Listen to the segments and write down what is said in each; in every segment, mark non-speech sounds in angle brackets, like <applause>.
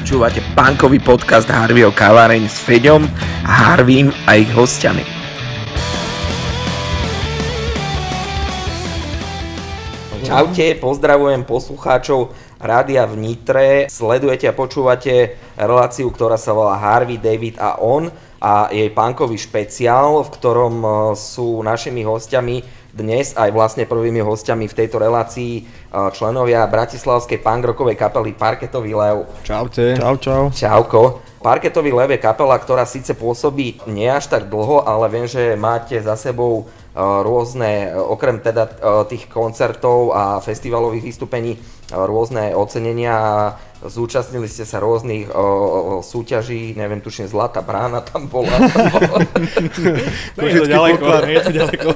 Počúvate punkový podcast Harveyho kaváreň s Feďom, Harvím a ich hostiami. Čaute, pozdravujem poslucháčov Rádia v Nitre. Sledujete a počúvate reláciu, ktorá sa volá Harvey, David a on a jej punkový špeciál, v ktorom e, sú našimi hostiami dnes aj vlastne prvými hostiami v tejto relácii e, členovia bratislavskej punkrokovej kapely Parketový lev. Čaute. Čau, čau. Čauko. Parketový lev je kapela, ktorá síce pôsobí nie až tak dlho, ale viem, že máte za sebou rôzne, okrem teda tých koncertov a festivalových vystúpení, rôzne ocenenia a zúčastnili ste sa rôznych o, o, súťaží, neviem, tuším, Zlatá brána tam bola. <laughs> nie je to ďaleko, je to ďaleko.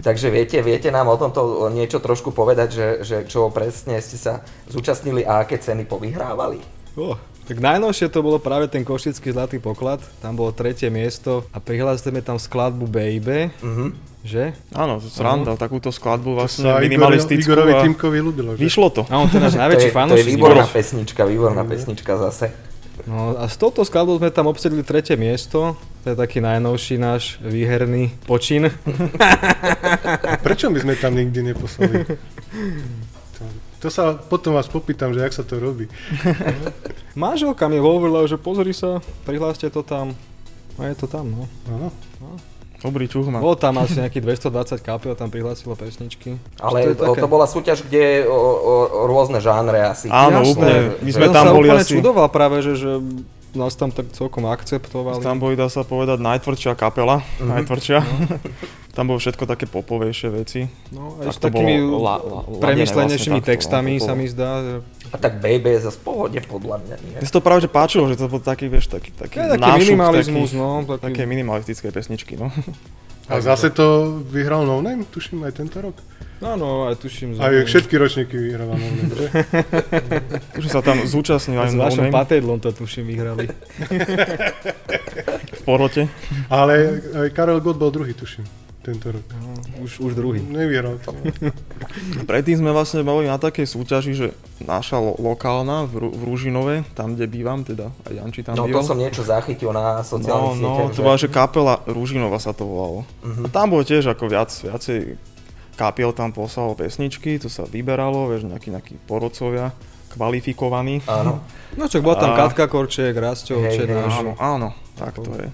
Takže viete, viete nám o tomto niečo trošku povedať, že, že čo presne ste sa zúčastnili a aké ceny povyhrávali? Oh, tak najnovšie to bolo práve ten košický zlatý poklad, tam bolo tretie miesto a prihlásili sme tam skladbu Baby. Uh-huh. Že? Áno, sranda, takúto skladbu vlastne sa minimalistickú. Igorovi a Timkovi ľúbilo, že? Vyšlo to. On ten náš To najväčší je, to je fanúšik. výborná pesnička, výborná pesnička zase. No a s touto skladbou sme tam obsedli tretie miesto. To je taký najnovší náš výherný počin. <laughs> Prečo by sme tam nikdy neposlali? <laughs> To, to sa potom vás popýtam, že jak sa to robí. <laughs> Máželka mi hovorila, že pozri sa, prihláste to tam. A je to tam, no. Áno. Dobrý čuch má. Bolo tam asi nejakých 220 kapiel, tam prihlásilo pesničky. Ale to, také- to bola súťaž, kde o, o, o rôzne žánre asi. Áno, Jasné. úplne. My sme Ja som tam sa boli úplne asi... čudoval práve, že, že nás tam tak celkom akceptovali. Tam boli, dá sa povedať, najtvrdšia kapela. Mhm. Najtvrdšia. <laughs> tam bolo všetko také popovejšie veci. No, aj Tak s takými la- la- premyslenejšími vlastne takto, textami no, sa mi zdá. Že... A tak Baby je zase pohode podľa mňa. Nie? Mne sa to práve že páčilo, že to bol taký, vieš, taký, taký, Je taký nášup, minimalizmus, taký, no. Taký... také minimalistické pesničky, no. <laughs> A zase to vyhral No Name, tuším, aj tento rok. Áno, aj tuším. Aj všetky ročníky vyhráva No Name, že? <laughs> Už sa tam zúčastnil aj S No vašom Name Patejdlom to tuším vyhrali. v porote. Ale aj Karel Gott bol druhý, tuším, tento rok. No, už, už druhý. Nevyhral <laughs> to. Predtým sme vlastne boli na takej súťaži, že naša lo- lokálna v, Ru- v Ružinove, tam kde bývam, teda aj Janči tam No to býval. som niečo zachytil na No, sociálnych no, sieťach. to bola, že kapela Ružinova sa to volalo. Mhm. A tam bolo tiež ako viac, viacej kapiel tam poslalo pesničky, to sa vyberalo, vieš, nejakí, nejakí porodcovia, kvalifikovaní. Áno. <laughs> No čo, bola tam A- Katka Korček, Rastio, Čenáš. Áno, áno, tak to je.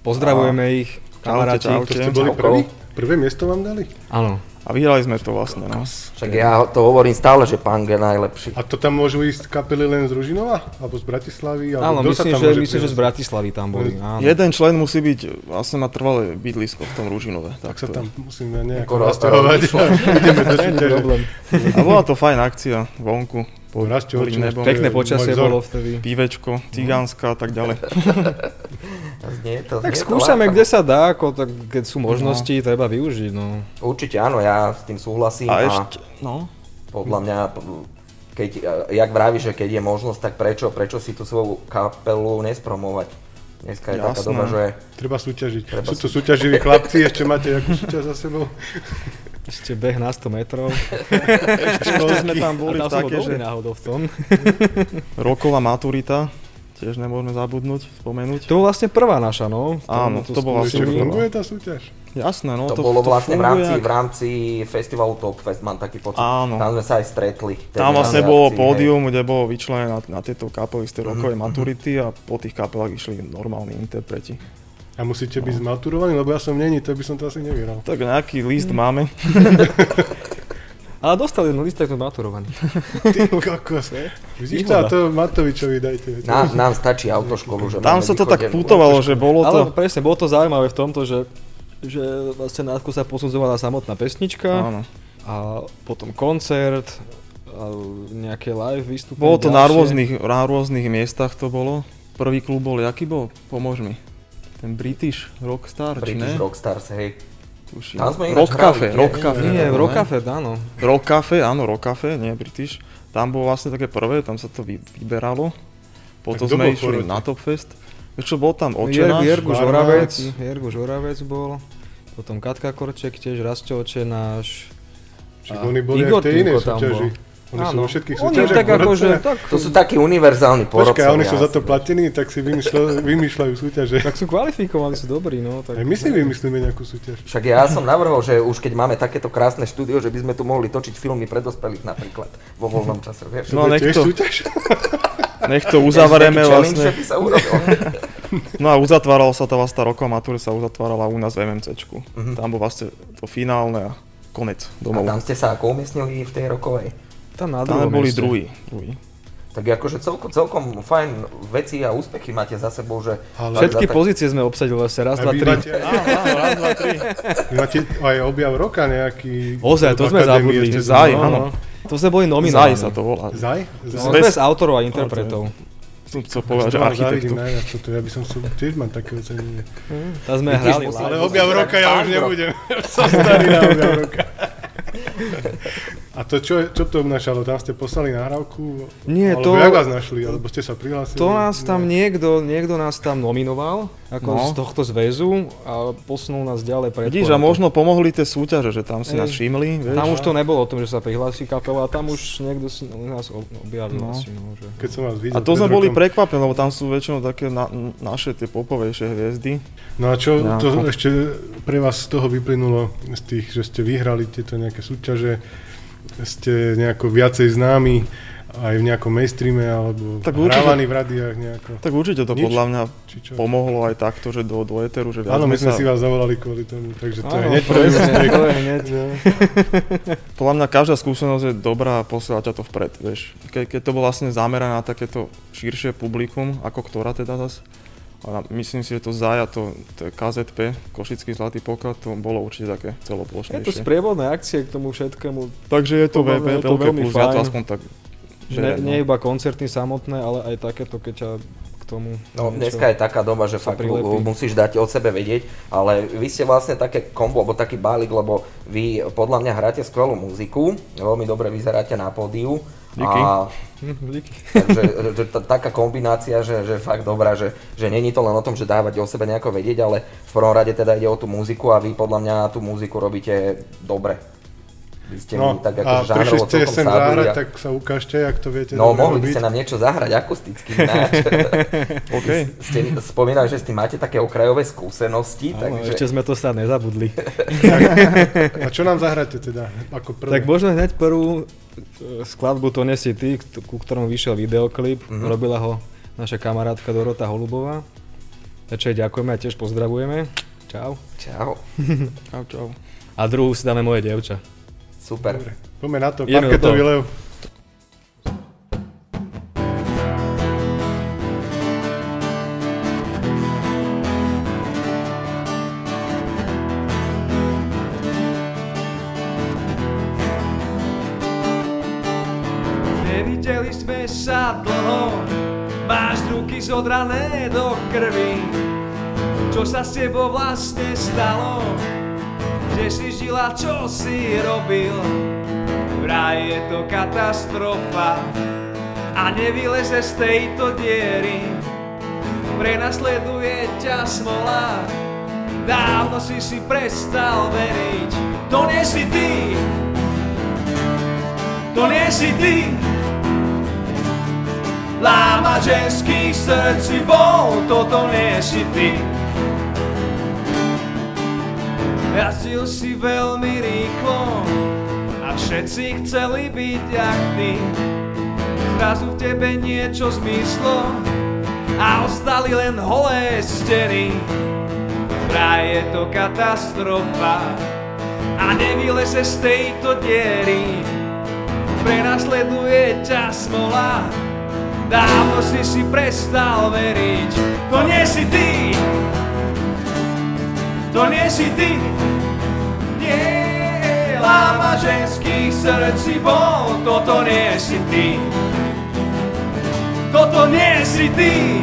Pozdravujeme ich, kamaráti. čaute. To ste boli prvý? Prvé miesto vám dali? Áno. A vyhrali sme to vlastne, no. Však ja to hovorím stále, že punk je najlepší. A to tam môžu ísť kapely len z Ružinova? Alebo z Bratislavy? Áno, Alebo sa myslím, tam že, myslím, že z? Bratislavy tam boli. Áno. Jeden člen musí byť, vlastne má trvalé bydlisko v tom Ružinove. Tak Tak sa to je. tam musíme nejako nasťahovať. <laughs> Ideme do. <laughs> A bola to fajn akcia vonku. Po, čo- nebom, Pekné počasie bolo vtedy. pívečko, cigánska a tak ďalej. <laughs> Znie to, Tak znie to skúšame, lákavo. kde sa dá, ako, tak keď sú možnosti, treba využiť. No. Určite áno, ja s tým súhlasím a, A ešte, no, podľa mňa, keď, jak vravíš, že keď je možnosť, tak prečo, prečo si tú svoju kapelu nespromovať? Dneska je taká Jasné. doba, že Treba súťažiť. Treba Sú to súťaživí chlapci, ešte máte jakú súťaž za sebou? <laughs> Ešte beh na 100 metrov. <laughs> ešte sme tam boli tam také, že náhodou v tom. <laughs> roková maturita, tiež nemôžeme zabudnúť, spomenúť. To bola vlastne prvá naša, no. Áno, to bola Ešte Súťaž. funguje tá súťaž? Jasné, no to, bolo vlastne v rámci, funguje v rámci festivalu Top Fest, mám taký pocit. Áno. Tam sme sa aj stretli. Tam vlastne bolo akcii, pódium, kde bolo vyčlenené na, na tieto kapely z tej Mhm, rokovej maturity a po tých kapelách išli normálni interpreti. A musíte byť zmaturovaní, lebo ja som není, to by som to asi nevyhral. Tak nejaký list Mhm. máme. <laughs> Ale dostali jeden listek sme maturovaní. Ty kokos. Vidíš to? To Matovičovi dajte. Nám, nám stačí autoškolu, že Tam sa to tak putovalo, že bolo Ale to... presne, bolo to zaujímavé v tomto, že, že vlastne na sa posudzovala samotná pesnička Áno. a potom koncert, a nejaké live vystúpenie. Bolo to na ďalšie. rôznych, na rôznych miestach to bolo. Prvý klub bol, aký bol? Pomôž mi. Ten British Rockstar, či British ne? Rockstars, hej. Tuším. Tam sme Rock Cafe, Rock nie? Cafe. Nie, Rock ne? Cafe, áno. Rock Cafe, áno, Rock Cafe, nie British. Tam bolo vlastne také prvé, tam sa to vy, vyberalo. Potom sme išli na Top Fest. Vieš čo, bol tam Očenáš, Jergu. Žoravec, Jergu Žoravec bol, potom Katka Korček tiež, Rastio Očenáš. Čiže oni boli aj Igor v tej inej súťaži. bol. Oni sú vo všetkých oni súťažiach tak ako, že, tak, To sú takí univerzálni porodcovia. Počkaj, a oni sú za to platení, tak si vymýšľajú, <laughs> vymýšľajú súťaže. tak sú kvalifikovaní, sú dobrí, no. Tak, Aj my si vymyslíme nejakú súťaž. Však ja som navrhol, že už keď máme takéto krásne štúdio, že by sme tu mohli točiť filmy pre dospelých napríklad vo voľnom čase, vieš? No, To <laughs> nech to- súťaž? Nech to challenge, vlastne. že by sa urobil. <laughs> No a uzatváralo sa tá vlastne tá roková matúra sa uzatvárala u nás v MMCčku. Tam bol vlastne to finálne a konec A domov. tam ste sa ako umiestnili v tej rokovej? Tam na Tam druhom boli druhý. druhý. Tak akože celkom, celkom fajn veci a úspechy máte za sebou, že... Ale- Všetky tak- pozície sme obsadili vlastne raz, dva, tri. máte, Áno, áno, raz, dva, tri. vy máte aj objav roka nejaký. Ozaj, to sme zabudli. Zaj, no, áno. no. To sme boli Zaj nominovaní. sa to volá. Zaj? No, Zaj? to je z autorov a interpretov. Som chcel povedať, že architektu. najviac toto, ja by som chcel tiež mať také ocenenie. Tam sme Vidíš, hrali. Ale objav roka ja už nebudem. <laughs> Som starý na objav roka. <laughs> A to čo, čo to obnášalo? Tam ste poslali nahrávku? Nie, alebo to- jak vás našli? Alebo ste sa prihlásili? To nás tam No. niekto, niekto nás tam nominoval, ako No. z tohto zväzu a posunul nás ďalej pred Vidíš, a možno pomohli tie súťaže, že tam si Ej. nás všimli, vieš. Tam už to nebolo o tom, že sa prihlási kapela, tam už niekto si nás ob- objavil No. asi, no, že... Keď som vás videl A to sme boli prekvapení, lebo tam sú väčšinou také na, naše tie popovejšie hviezdy. No a čo Ja, to ešte pre vás z toho vyplynulo, z tých, že ste vyhrali tieto nejaké súťaže, ste nejako viacej známi aj v nejakom mainstreame, alebo Tak určite- hrávaní v radiách nejako? Tak určite to Nič? podľa mňa Či čo? pomohlo aj takto, že do, do Eteru, že viac Áno, my sme sa, si vás zavolali kvôli tomu, takže to je Áno, hneď prvý presne, úspech. to je hneď. <laughs> Podľa mňa každá skúsenosť je dobrá a posiela ťa to vpred, vieš. Ke, keď to bolo vlastne zamerané na takéto širšie publikum, ako ktorá teda zas, a myslím si, že to Zaja, to, KZP, Košický zlatý poklad, to bolo určite také Je to celoplošnejšie. sprievodné akcie k tomu všetkému, Takže je to, mňa veľké, je to veľmi plus, ja to fajn. aspoň tak že ne, nie no. iba koncerty samotné, ale aj takéto, keď ťa k tomu No, niečo- dneska je taká doba, že fakt prilepí. musíš dať od sebe vedieť, ale vy ste vlastne také kombo, alebo taký balík, lebo vy podľa mňa hráte skvelú muziku, veľmi dobre vyzeráte na pódiu. Díky. A <laughs> díky. takže že t- taká kombinácia, že, že fakt dobrá, že, že není to len o tom, že dávať o sebe nejako vedieť, ale v prvom rade teda ide o tú muziku a vy podľa mňa tú muziku robíte dobre. Vy ste No, mi tak a ako prišli žánrovo ste sem zahrať, a- tak sa ukážte, jak to viete No, mohli by ste nám niečo zahrať akusticky ináč. <laughs> OK. ste spomínali, že s tým máte také okrajové skúsenosti, Áno, takže... ešte sme to sa nezabudli. <laughs> A čo nám zahráte teda, ako prvé? Tak možno hneď prvú e, skladbu To nesi ty, ku ktorom vyšiel videoklip, Mhm. robila ho naša kamarátka Dorota Holubová. Čo ďakujeme a tiež pozdravujeme. Čau. Čau. <laughs> Čau, čau. A druhú si dáme moje dievča. Super. Dobre, poďme na to, parketový lev. Nevideli sme sa dlho, máš ruky zodrané do krvi. Čo sa s tebou vlastne stalo? Kde si žila, čo si robil? Vraj je to katastrofa a nevyleze z tejto diery. Prenasleduje ťa smola, dávno si si prestal veriť. To nie si ty, to nie si ty. Láma ženských srdci bol, toto nie si ty. Jazdil si veľmi rýchlo a všetci chceli byť jak ty. Zrazu v tebe niečo zmyslo a ostali len holé steny. Vraj je to katastrofa a nevyleze z tejto diery. Prenasleduje ťa smola, dávno si si prestal veriť. To nie si ty, to nie si ty. Nie, láma ženských srdci bol, toto nie si ty. Toto nie si ty.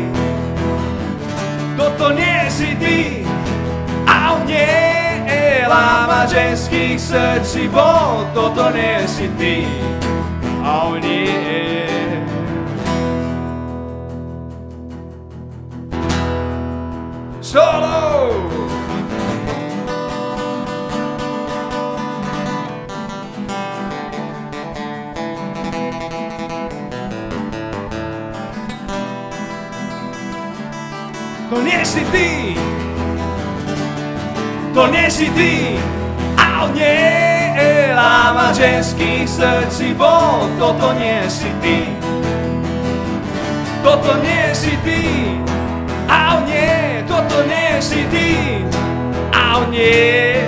Toto nie si ty. A nie, láma ženských srdci bol, toto nie si ty. A nie. Solo! Ty. To nie si ty, ale nie láma ženských srdcí bol, toto nie si ty. Toto nie si ty, ale nie, toto nie si ty, ale nie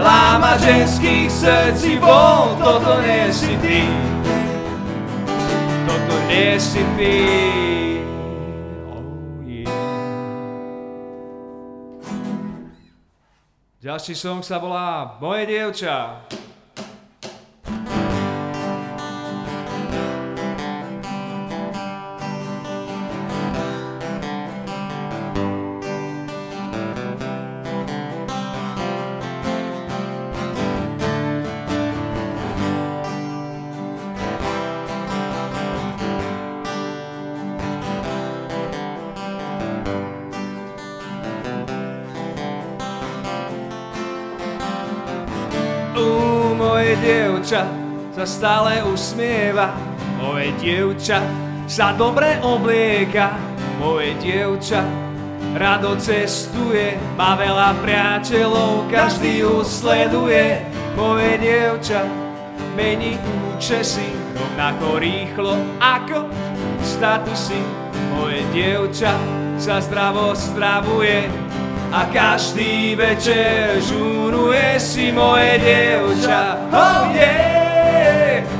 láma ženských srdcí bol, toto nie si ty. Toto nie si ty. Ďalší song sa volá Moje dievča. Sa stále usmieva, moje dievča sa dobre oblieka, moje dievča rado cestuje, má veľa priateľov, každý ju sleduje, moje dievča mení účesy rovnako rýchlo ako statusy, moje dievča sa zdravo stravuje, a každý večer žuruje si moje dievča. Oh yeah,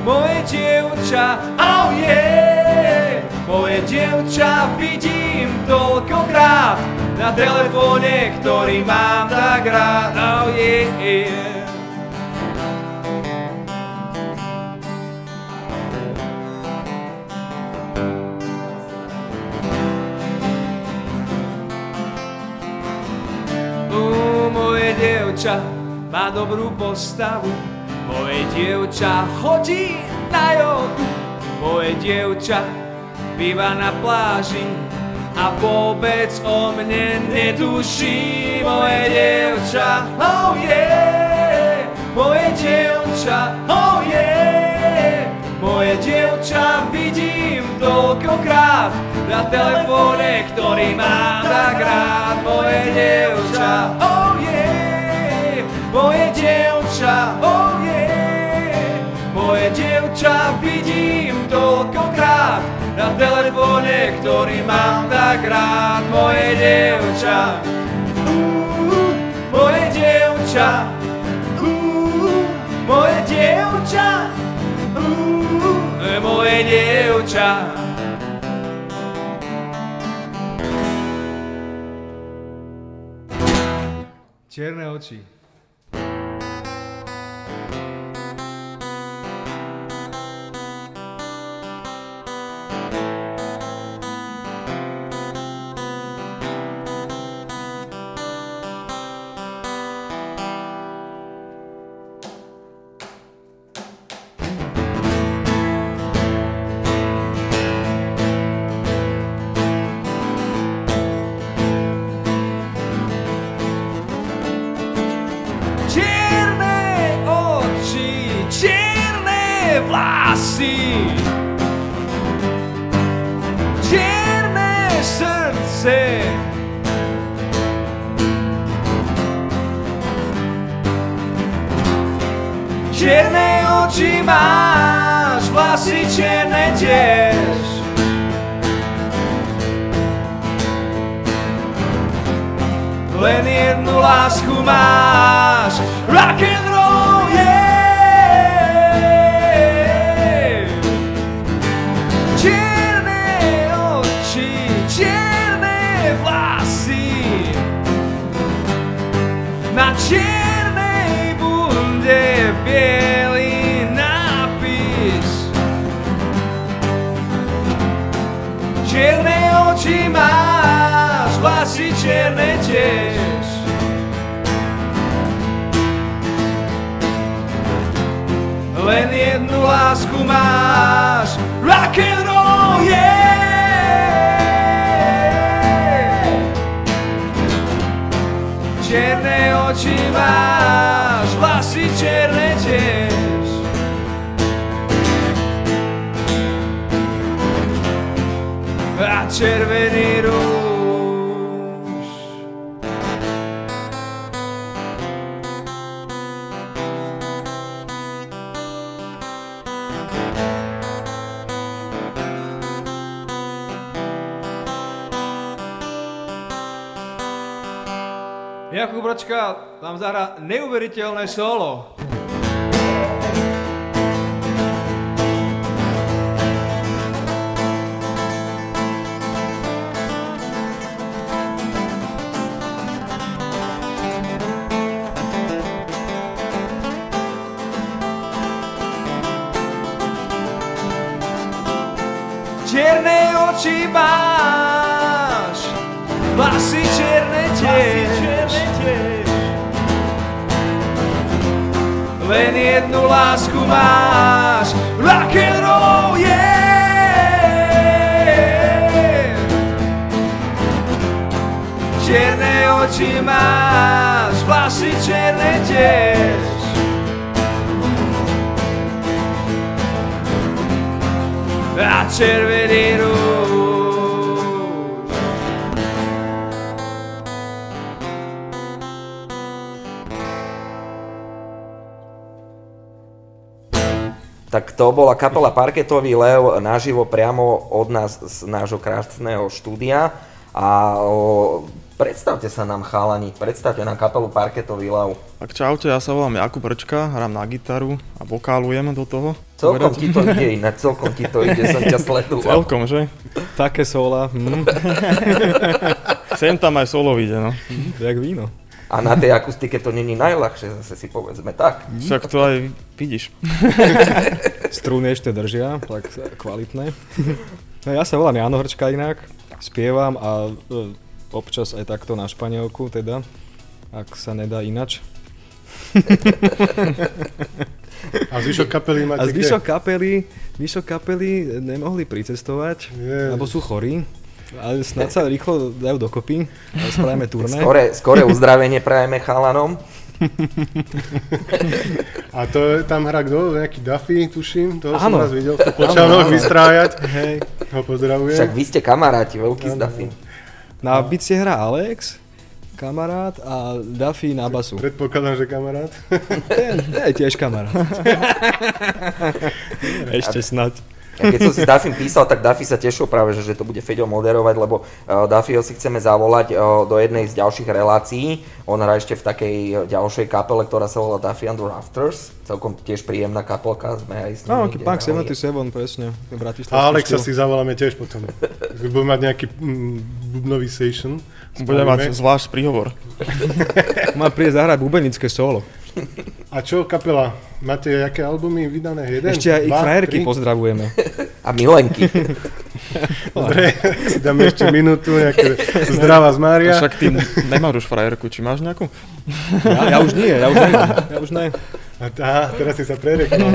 moje dievča, oh yeah. Moje dievča vidím toľkokrát na telefóne, ktorý mám tak rád. Oh yeah. Dievča má dobrú postavu, moje dievča chodí na jogu, moje dievča býva na pláži a vôbec o mne netuší, moje dievča, oh yeah, moje dievča, oh yeah, moje dievča vidím toľkokrát na telefóne, ktorý mám tak ktorý mám tak rád, moje dievča, uh, moje dievča, uh, moje dievča, uh, moje dievča. Čierne oči. Oči máš, vlasy čierne tiež. Len jednu lásku máš, rock and vlasy čierne tiež. Len jednu lásku máš, rock and roll, yeah! Čierne oči máš, vlasy čierne tiež. A Jakub Bročka vám zahrá neuveriteľné solo. Jednu lásku máš, rock and roll, yeah! Čierne oči máš, vlasy čierne tiež. A červený rúž. Tak to bola kapela Parketový lev naživo priamo od nás z nášho krásneho štúdia. A o, predstavte sa nám chalani, predstavte nám kapelu Parketový lev. Tak čaute, ja sa volám Jakub Brčka, hrám na gitaru a vokálujem do toho. Celkom Povedať? ti to ide inak, celkom ti to ide, som ťa sledoval. Celkom, že? Také sola, hm, Sem tam aj solo vyjde, no. jak víno. A na tej akustike to není najľahšie, zase si povedzme tak. Však to aj vidíš. <laughs> Struny ešte držia, tak kvalitné. No, ja sa volám Jano Hrčka inak, spievam a e, občas aj takto na španielku teda, ak sa nedá inač. A zvyšok kapely máte A zvyšok kapely, zvyšok kapely nemohli pricestovať, Ježiš. lebo sú chorí. Ale snad sa rýchlo dajú dokopy spravíme turné. Skore, skore uzdravenie prajeme chalanom. A to je, tam hrá kto? Nejaký Duffy, tuším. Toho som raz videl v Počanoch vystrájať. Hej. Ho pozdravujem. Však vy ste kamaráti, veľký s Duffym. Na bicie hrá Alex, kamarát a Duffy na basu. Predpokladám, že kamarát. Ten, ten je tiež kamarát. <laughs> Ešte snať. Ja keď som si s Duffym písal, tak Duffy sa tešil práve, že, že to bude Feďo moderovať, lebo uh, Duffyho si chceme zavolať uh, do jednej z ďalších relácií. On hrá ešte v takej uh, ďalšej kapele, ktorá sa volá Duffy and the Rafters. Celkom tiež príjemná kapelka, sme aj s No, Punk hrali. 77, presne. A Alexa si zavoláme tiež potom. Budeme mať nejaký mm, bubnový session. Bude mať zvlášť príhovor. <laughs> Má prísť zahrať bubenické solo. A čo kapela? Máte aké albumy vydané? Jeden? Ešte aj ich frajerky Tri? pozdravujeme. A Milenky. <laughs> Dobre, si dáme ešte minútu, nejaké zdravá z Mária. Však ty nemáš už frajerku, či máš nejakú? Ja, ja už nie, ja už nie. Ja už nie. A tá, teraz si sa prerekol,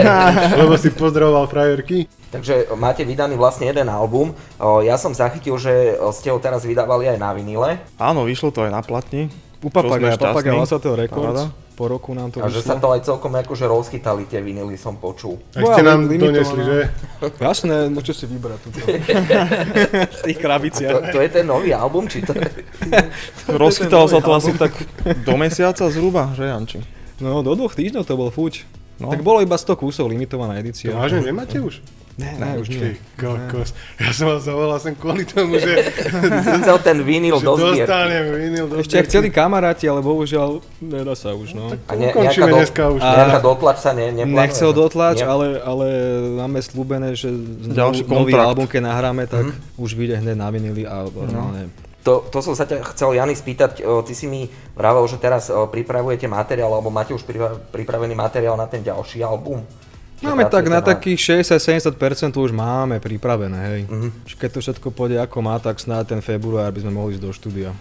lebo si pozdravoval frajerky. Takže máte vydaný vlastne jeden album. Ja som zachytil, že ste ho teraz vydávali aj na vinile. Áno, vyšlo to aj na platni. U Čo sme Papaga, Papaga šťastní. Lasatého Records. Paráda. Po roku nám to A že sa vyšlo. to aj celkom akože rozchytali tie vinily, som počul. A ste nám donesli, že? Jasné, môžete si vybrať. <laughs> V tých To, krabiciach. to je ten nový album, či to <laughs> Rozchytalo sa to asi tak do mesiaca zhruba, že Janči? No, do dvoch týždňov to bol fuč. No. Tak bolo iba 100 kusov, limitovaná To edícia. vážne nemáte už? Ne, ne, už. Ty kokos. Ja som vás zavolal sem kvôli tomu, že, <laughs> chcel ten vinyl do zbierky. dostanem vinyl do Ešte ak chceli kamaráti, ale bohužiaľ nedá sa už, no. A ne, Ukončíme do, dneska už. nejaká dotlač sa ne, neplánuje? Nechcel dotlač, ale, ale máme slúbené, že Ďalší Ďalší nový kontrakt. album, keď nahráme, tak už vyjde hneď na vinily a normálne. To, to som sa ťa chcel, Jany, spýtať. O, Ty si mi vravel, že teraz o, pripravujete materiál, alebo máte už pripravený materiál na ten ďalší album? Máme tak na takých 60-70% už máme pripravené, hej. Čiže Keď to všetko pôjde ako má, tak snáď ten február by sme mohli ísť do štúdia.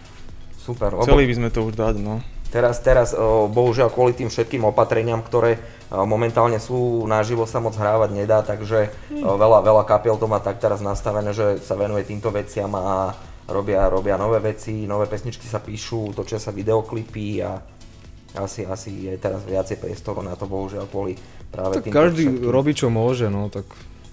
Super, lebo Chceli by sme to už dať, no. teraz, teraz bohužiaľ kvôli tým všetkým opatreniam, ktoré momentálne sú naživo sa moc hrávať nedá, takže o, veľa, veľa kapiel to má tak teraz nastavené, že sa venuje týmto veciam a robia, robia nové veci, nové pesničky sa píšu, točia sa videoklipy a asi, asi je teraz viacej priestoru na to, bohužiaľ kvôli práve Tak každý všetkým. robí čo môže, no tak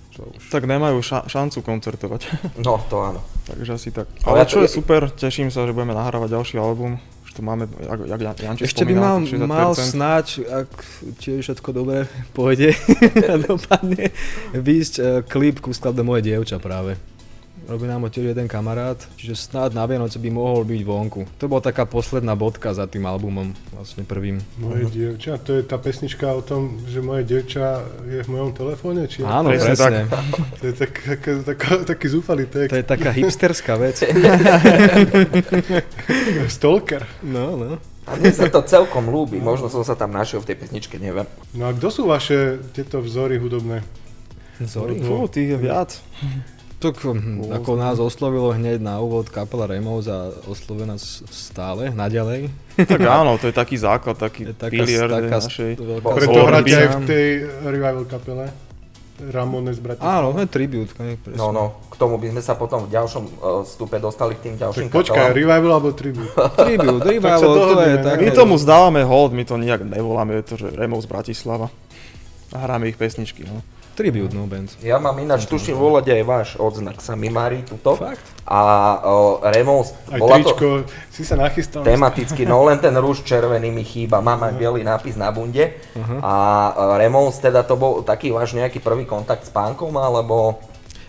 čo už. Tak nemajú ša- šancu koncertovať. <laughs> No, to áno. Takže asi tak. Ale Ale čo je je- super, teším sa, že budeme nahrávať ďalší album v to máme, jak, jak Jan- Janči Ešte by spomínal, mal, tých 60%. mal snáď, ak tiež všetko dobre <laughs> pôjde a <laughs> dopadne, výjsť eh, klip ku skladbe Moje dievča práve. Robí nám ho tiež jeden kamarát, čiže snáď na Vianoce by mohol byť vonku. To bola taká posledná bodka za tým albumom, vlastne prvým. Moje dievča, to je tá pesnička o tom, že moje dievča je v mojom telefóne? Či Áno, Presne presne. <laughs> To je tak, tak, tak, taký zúfalý To text. je taká hipsterská vec. <laughs> Stalker. No, no. A mne sa to celkom ľúbi, možno som sa tam našiel v tej pesničke, neviem. No a kto sú vaše tieto vzory hudobné? Sorry. Fú, tých je viac. <laughs> Tak hm, ako nás oslovilo hneď na úvod kapela Ramos a oslovuje nás stále, naďalej. Tak áno, to je taký základ, taký Je taká, pilier taká našej. Preto hráte aj v tej revival kapele? Ramones Bratislava. Áno, to je tribute. presne. No, no, k tomu by sme sa potom v ďalšom uh, stupe dostali k tým ďalším Tak počkaj, kapelám. revival alebo tribute? <laughs> Tribute, Tak revival, to je také... My tomu zdávame hold, my to nijak nevoláme, je to, že Remos Bratislava. A hráme ich pesničky, no. Tribute, no band. Ja mám ináč, tuším, volať aj váš odznak, sa mi marí tuto. Fakt? A uh, Remos, Aj bola to tričko, si sa nachystal. tematicky, no len ten rúž červený mi chýba, mám aj biely nápis na bunde. A uh, Remos, teda to bol taký váš nejaký prvý kontakt s pánkom, alebo...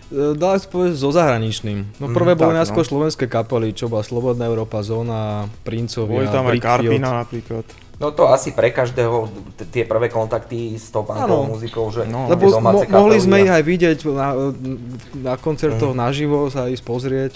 E, Dá sa povedať so zahraničným. No prvé Mm, boli najskôr no. slovenské kapely, čo bola Slobodná Európa, Zóna, Princovia, Boli tam aj. Karpina napríklad. No to asi pre každého tie prvé kontakty s tou pánkovou Áno. muzikou, že No. Lebo mo- mohli sme ich aj vidieť na, na koncertoch naživo, sa ísť pozrieť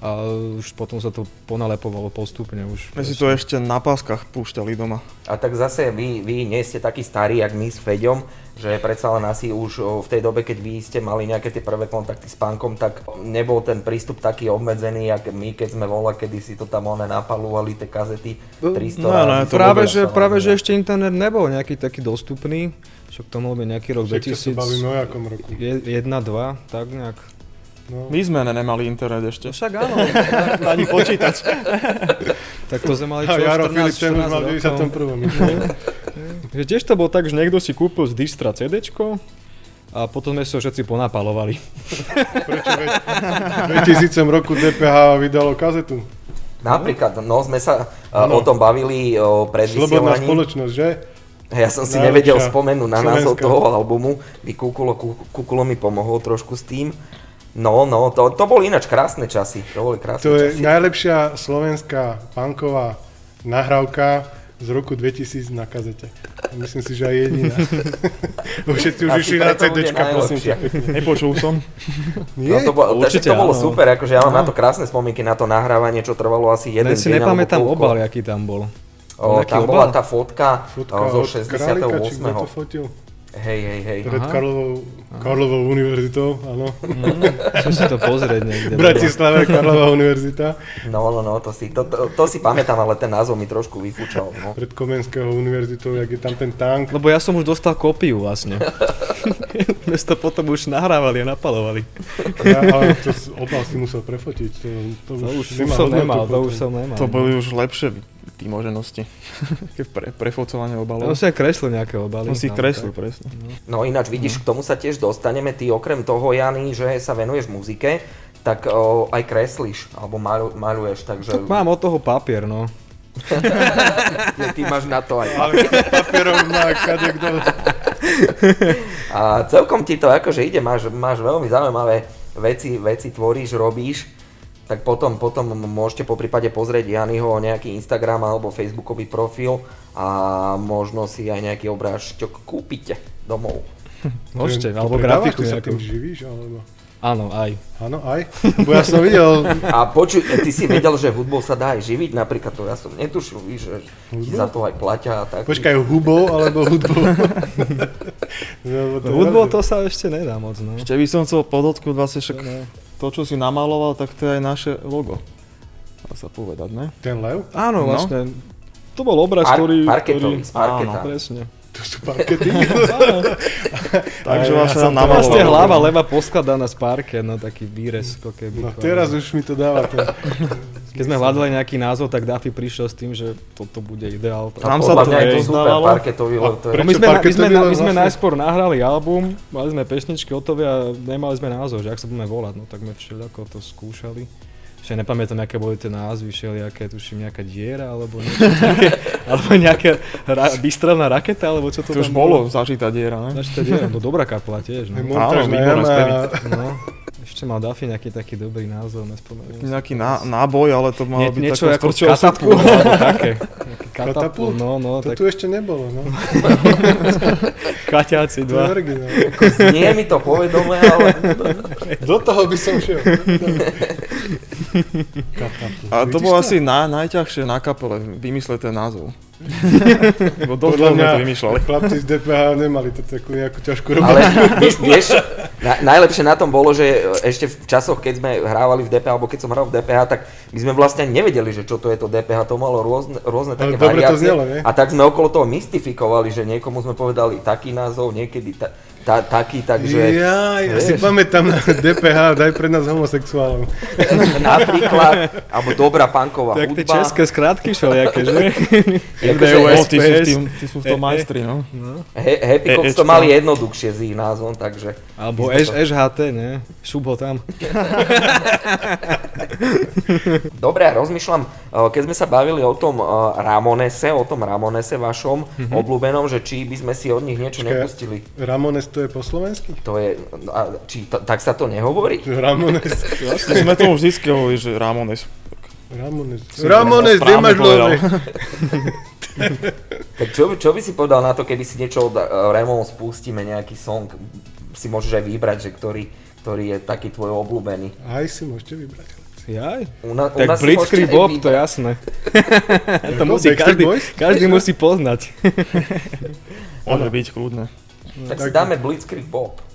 a už potom sa to ponalepovalo postupne. Už My si to ešte na páskach púšťali doma. A tak zase vy, vy nie ste takí starí, jak my s Feďom, že predsa len asi už v tej dobe, keď vy ste mali nejaké tie prvé kontakty s pánkom, tak nebol ten prístup taký obmedzený, jak my, keď sme volali, kedy si to tam one napalovali, tie kazety 300 No, no, razy. to práve, že, práve, že ešte internet nebol nejaký taký dostupný, však to mohol byť nejaký rok Však to sa bavíme o jakom roku. 2001, 2, tak nejak. No. My sme ne- nemali internet ešte. Však áno, <laughs> Ani počítač. <laughs> tak to sme mali A čo, Jaro 14, Filip ten už mal 14 v rokov. 91. <laughs> Že tiež to bol tak, že niekto si kúpil z distra CDčko a potom sme ho všetci ponapalovali. Prečo veď v 2000 roku DPH vydalo kazetu. Napríklad, no sme sa uh, o tom bavili o, pred Slobodná spoločnosť, že? Ja som si Najlepšia nevedel spomenúť na názov toho albumu. Mi Kukulo, Ku- Kukulo mi pomohol trošku s tým. No, no, to, to boli ináč krásne časy. To boli krásne To je časy. najlepšia slovenská punková nahrávka z roku 2000 na kazete. Myslím si, že aj jediná. <laughs> Bo Všetci už išli na CDčka, prosím ťa. Nepočul som. No Nie? to, bolo, Určite to bolo áno. super, akože ja mám na to krásne spomienky na to nahrávanie, čo trvalo asi jeden si deň. nepamätám alebo koľko. obal, aký tam bol. O, tam obal? bola tá fotka, Fotka zo od Králika, či kto to 68. fotil? Hej, hej, hej. Pred Aha. Karlovou, Karlovou univerzitou, áno. Musím si to pozrieť niekde. <laughs> V Bratislave Karlová univerzita. No, no, no, to si, to, to, to si pamätám, ale ten názov mi trošku vyfúčal. No. Pred Komenského univerzitou, jak je tam ten tank. Lebo ja som už dostal kópiu vlastne. <laughs> My to potom už nahrávali a napalovali. Ja, ale to obal si musel prefotiť. To, to, To už, už nemá som nemal, to potom. už som nemal. To boli už lepšie vymoženosti. <laughs> Keď pre, prefocovanie Ja obalov. som si aj kreslil nejaké obaly. On si ich tam, kreslil, presne. No ináč vidíš, k tomu sa tiež dostaneme. Ty okrem toho, Jany, že sa venuješ muzike, tak o, aj kreslíš, alebo maľu, maľuješ, takže Tak mám od toho papier, no. <laughs> ty máš na to aj. Ale papierov má kade. A celkom ti to akože ide, máš, máš veľmi zaujímavé veci, veci tvoríš, robíš, tak potom, potom môžete po prípade pozrieť Janyho nejaký Instagram alebo Facebookový profil a možno si aj nejaký obrážťok kúpite domov. <laughs> Môžete, alebo grafiku sa tým živíš, alebo... Áno, aj. Áno, aj? <laughs> Bo ja som videl, A počuj, ty si vedel, že hudbou sa dá aj živiť, napríklad to ja som netušil, víš, že ti za to aj platia a tak. počkaj, hubou alebo hudbou? <laughs> Je Hudbou to sa ešte nedá moc, no. Ešte by som chcel podotknúť vlastne však No. To, čo si namaloval, tak to je aj naše logo. Dá sa povedať, ne? Ten lev? Áno, No. vlastne. To bol obraz, Par- ktorý... parketový, ktorý... Áno, Presne. To sú parkety. <laughs> Takže ja vlastne som nám to. Vlastne hlava leva poskladaná z parket, no taký výrez, keby. No teraz už mi to dáva ten... Keď sme hľadali nejaký názov, tak Duffy prišiel s tým, že toto bude ideál. A Nám sa to to to No my, sme, my, sme, my sme vlastne? najskôr nahrali album, mali sme pesničky hotový a nemali sme názov, že ak sa budeme volať, no tak sme všelijako to skúšali. Ešte nepamätám, aké boli tie názvy, všelijaké, tuším, nejaká diera, alebo niečo také, <laughs> alebo nejaká ra- bystrelná raketa, alebo čo to To tam už bolo zažitá diera, ne? Značka diera, no dobrá kapela tiež, no. Montážna výborná no. Ešte mal Duffy nejaký taký dobrý názov, nespomenul. som. Nejaký ná, náboj, ale to malo Nie, byť niečo ako katapult, alebo také. Katapult? no, no, To tak tu ešte nebolo, no. <laughs> kaťáci To je dva. Nie mi to povedomé, ale Do toho by som šiel. <laughs> A to bolo asi na, najťažšie na kapele, vymysleť ten názov. <laughs> Lebo dosť Podľa dlho to vymýšľali. chlapci z DPH nemali to takú nejakú ťažkú robotu. <laughs> Ale vieš, na, najlepšie na tom bolo, že ešte v časoch, keď sme hrávali v DPH, alebo keď som hral v DPH, tak my sme vlastne nevedeli, že čo to je to DPH, to malo rôzne, rôzne také dobre to variácie. znelo, nie? a tak sme okolo toho mystifikovali, že niekomu sme povedali taký názov, niekedy ta, ta, taký, takže Ja, ja si vieš. pamätám na DPH, daj pre nás homosexuálov. <laughs> napríklad, alebo dobrá punková Tak hudba. české skrátky všelijaké, že? <laughs> O, ty sú, v tým, ty sú v tom majstri, no. He, Happy E- Cops to mali jednoduchšie s ich názvom, takže... Alebo EŽHT, ne? Šup ho tam. <laughs> Dobre, rozmýšľam, eh, keď sme sa bavili o tom eh, Ramonese, o tom Ramonese vašom Mhm. obľúbenom, že či by sme si od nich niečo nepustili. Ramones to je po slovensky? To je, a, či to, tak sa to nehovorí? Ramones. <laughs> My sme tomu vždy hovorili, že Ramones. Ramones. Ramones, to kde máš? Tak čo, by- čo by si povedal na to, keby si niečo od eh, Ramones spustíme, nejaký song, si môžeš aj vybrať, že ktorý, ktorý je taký tvoj obľúbený. Aj si môžete vybrať. Jaj. U, na, u Tak Blitzkrieg Bob, to jasné. <laughs> to musí, každý, každý musí poznať. <laughs> Môže byť kľudne. Tak si dáme Blitzkrieg Bob.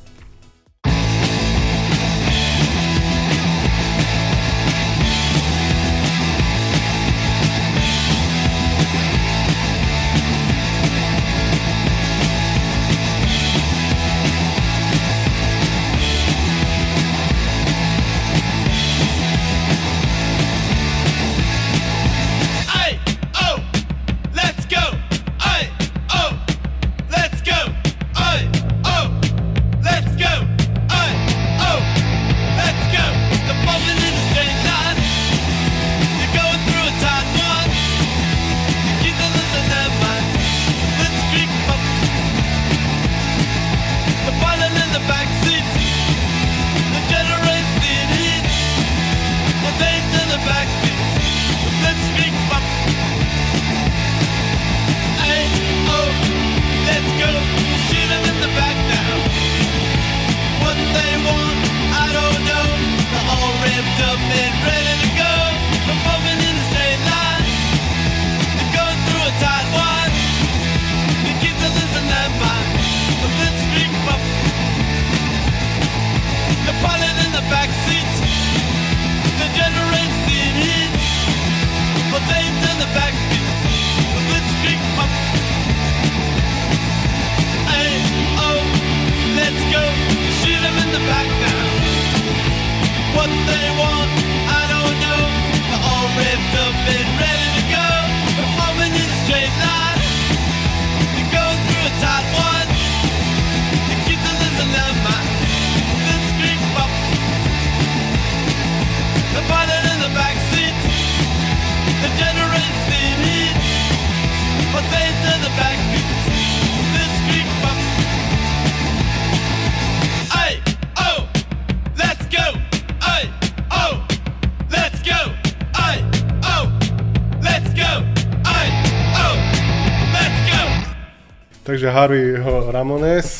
Takže Harvey ho Ramones, <laughs>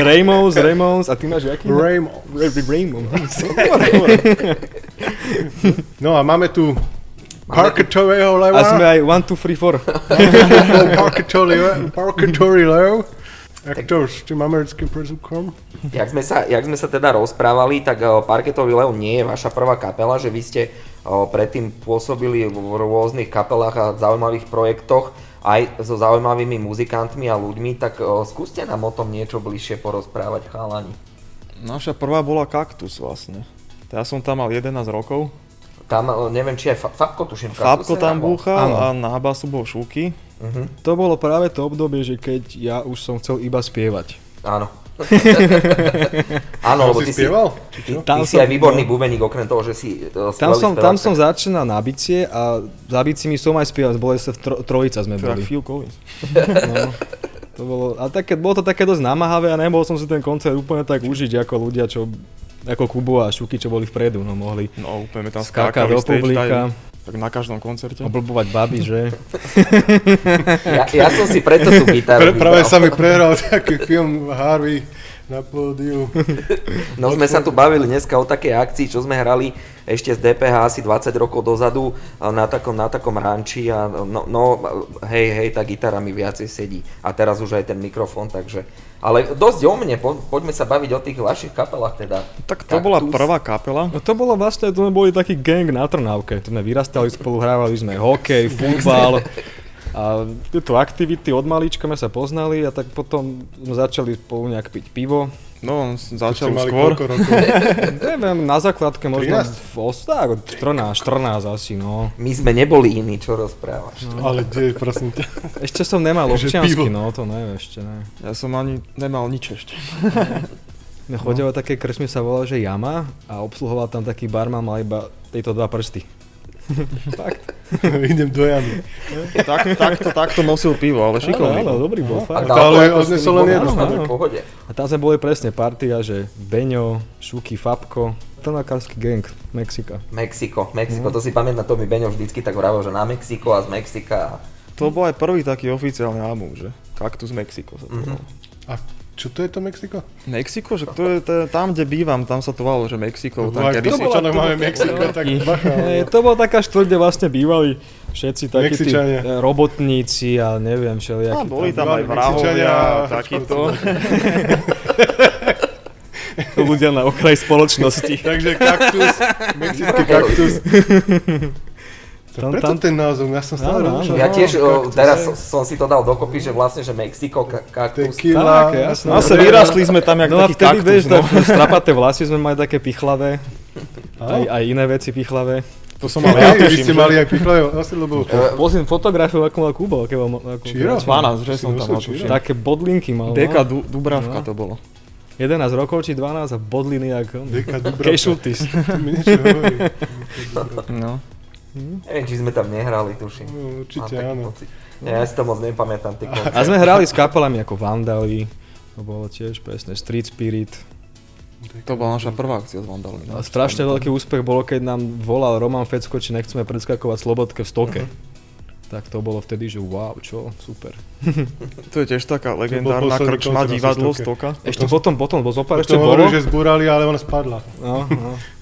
Ramos, Ramos, a ty máš jaký? Raymond. Ramos. <laughs> No a máme tu Parketového leva. A sme aj 1, 2, 3, 4. Parketory- Parketory lev. Jak to s tým americkým prezvukom? Jak sme, sa, jak sme sa teda rozprávali, tak Parketový Leon nie je vaša prvá kapela, že vy ste predtým pôsobili v rôznych kapelách a zaujímavých projektoch aj so zaujímavými muzikantmi a ľuďmi, tak eh, skúste nám o tom niečo bližšie porozprávať, chalani. Naša prvá bola Kaktus vlastne. Ja som tam mal 11 rokov. Tam, neviem, či aj Fa- Fabko, tuším. Fabko tam búchal a na basu bol Šuky. To bolo práve to obdobie, že keď ja už som chcel iba spievať. Áno. <laughs> Áno, lebo si ty si, spieval? ty, Tam ty si aj výborný bubeník, okrem toho, že si uh, Tam som, tam som začínal na bicie a za bicimi som aj spieval, boli sa v tro, trojica sme boli. Phil Collins. <laughs> No, to bolo, a také, bolo to také dosť namáhavé a nemohol som si ten koncert úplne tak užiť ako ľudia, čo ako Kubo a Šuky, čo boli vpredu, no mohli No úplne tam skákať do publika. Tak na každom koncerte. oblbovať baby, že? Ja, ja som si preto tú gitaru Pre, práve sa mi prehral taký film Harvey na pódiu. No sme sa tu bavili dneska o takej akcii, čo sme hrali ešte z DPH asi 20 rokov dozadu na takom, na takom ranči a no, no hej, hej, tá gitara mi viacej sedí a teraz už aj ten mikrofón, takže ale dosť o mne, po, poďme sa baviť o tých vašich kapelách teda. Tak to bola Kaktus. prvá kapela. No to bolo vlastne, to sme boli taký gang na Trnávke, to sme vyrastali spolu, hrávali sme hokej, <laughs> futbal a tieto aktivity od malička sme sa poznali a tak potom sme začali spolu nejak piť pivo. No, on začal mali skôr. <laughs> Neviem, na základke možno 13? v os, tak, 14, 14 asi, no. My sme neboli iní, čo rozprávaš. Ale kde, prosím ťa? Ešte som nemal <laughs> občiansky, pivo. no to ne, ešte ne. Ja som ani nemal nič ešte. <laughs> No. Chodilo také krčmy sa volalo, že Jama a obsluhoval tam taký barman, mal iba tieto dva prsty. Fakt. <laughs> Idem do jamy. tak, takto, takto nosil pivo, ale šikovný. Áno, dobrý bol, A fakt. Ale odnesol len jedno. A tam sme boli presne partia, že Beňo, Šuky, Fabko, trnakársky gang Mexika. Mexiko, Mexiko, to si pamätám, to mi Beňo vždycky tak vravel, že na Mexiko a z Mexika. To bol aj prvý taký oficiálny album, že Cactus Mexico sa to volalo. A čo to je to Mexiko? Mexiko, že to je, to je tam, kde bývam, tam sa to volalo, že Mexiko. Tam Ak kedy to bola, máme Mexiko, tak bacha. <laughs> To bola taká štvrť, kde vlastne bývali všetci takí tí e, robotníci a neviem, A všelijakí. boli tam bývali aj vrahovia, Mexičania. takýto. <laughs> ľudia na okraji spoločnosti. <laughs> Takže kaktus, mexický kaktus. Tam- Preto tam- ten názov, ja som stále Áno, rozmýšľal, Ja no, tiež o, teraz som- som si to dal dokopy, že vlastne, že Mexiko, ka- kaktus. Tequila. Tak, jasné. No vyrastli sme tam jak No taký vtedy, vieš, kaktus, no. tak <laughs> strapaté vlasy sme mali také pichlavé, aj, aj iné veci pichlavé. To som <laughs> mal ja, tuším, ste mali aj pichlavé vlasy, lebo Pozriem fotografiu, ako mal Kubo, aké mal, ako Čiro? 12, že som tam mal. Také bodlinky mal, Deka no. Du- Dubravka No. to bolo. 11 rokov či 12 a bodliny jak on. Deka <laughs> Dubravka. Kešutis. To No. Neviem, či sme tam nehrali, tuším. No, určite áno. pocit. Ja, ja si to moc nepamätám, ty A sme hrali s kapelami ako Vandali, to bolo tiež presne Street Spirit. To bola naša prvá akcia s Vandalmi. no. Strašne veľký úspech bolo, keď nám volal Roman Fecko, či nechceme predskakovať Slobodke v stoke. Tak to bolo vtedy, že wow, čo, super. <laughs> To je tiež taká legendárna krčma divadlo. Stoka. Ešte potom, potom, bo zopár ešte Potom bolo. že zbúrali, ale ona spadla. No, no. <laughs>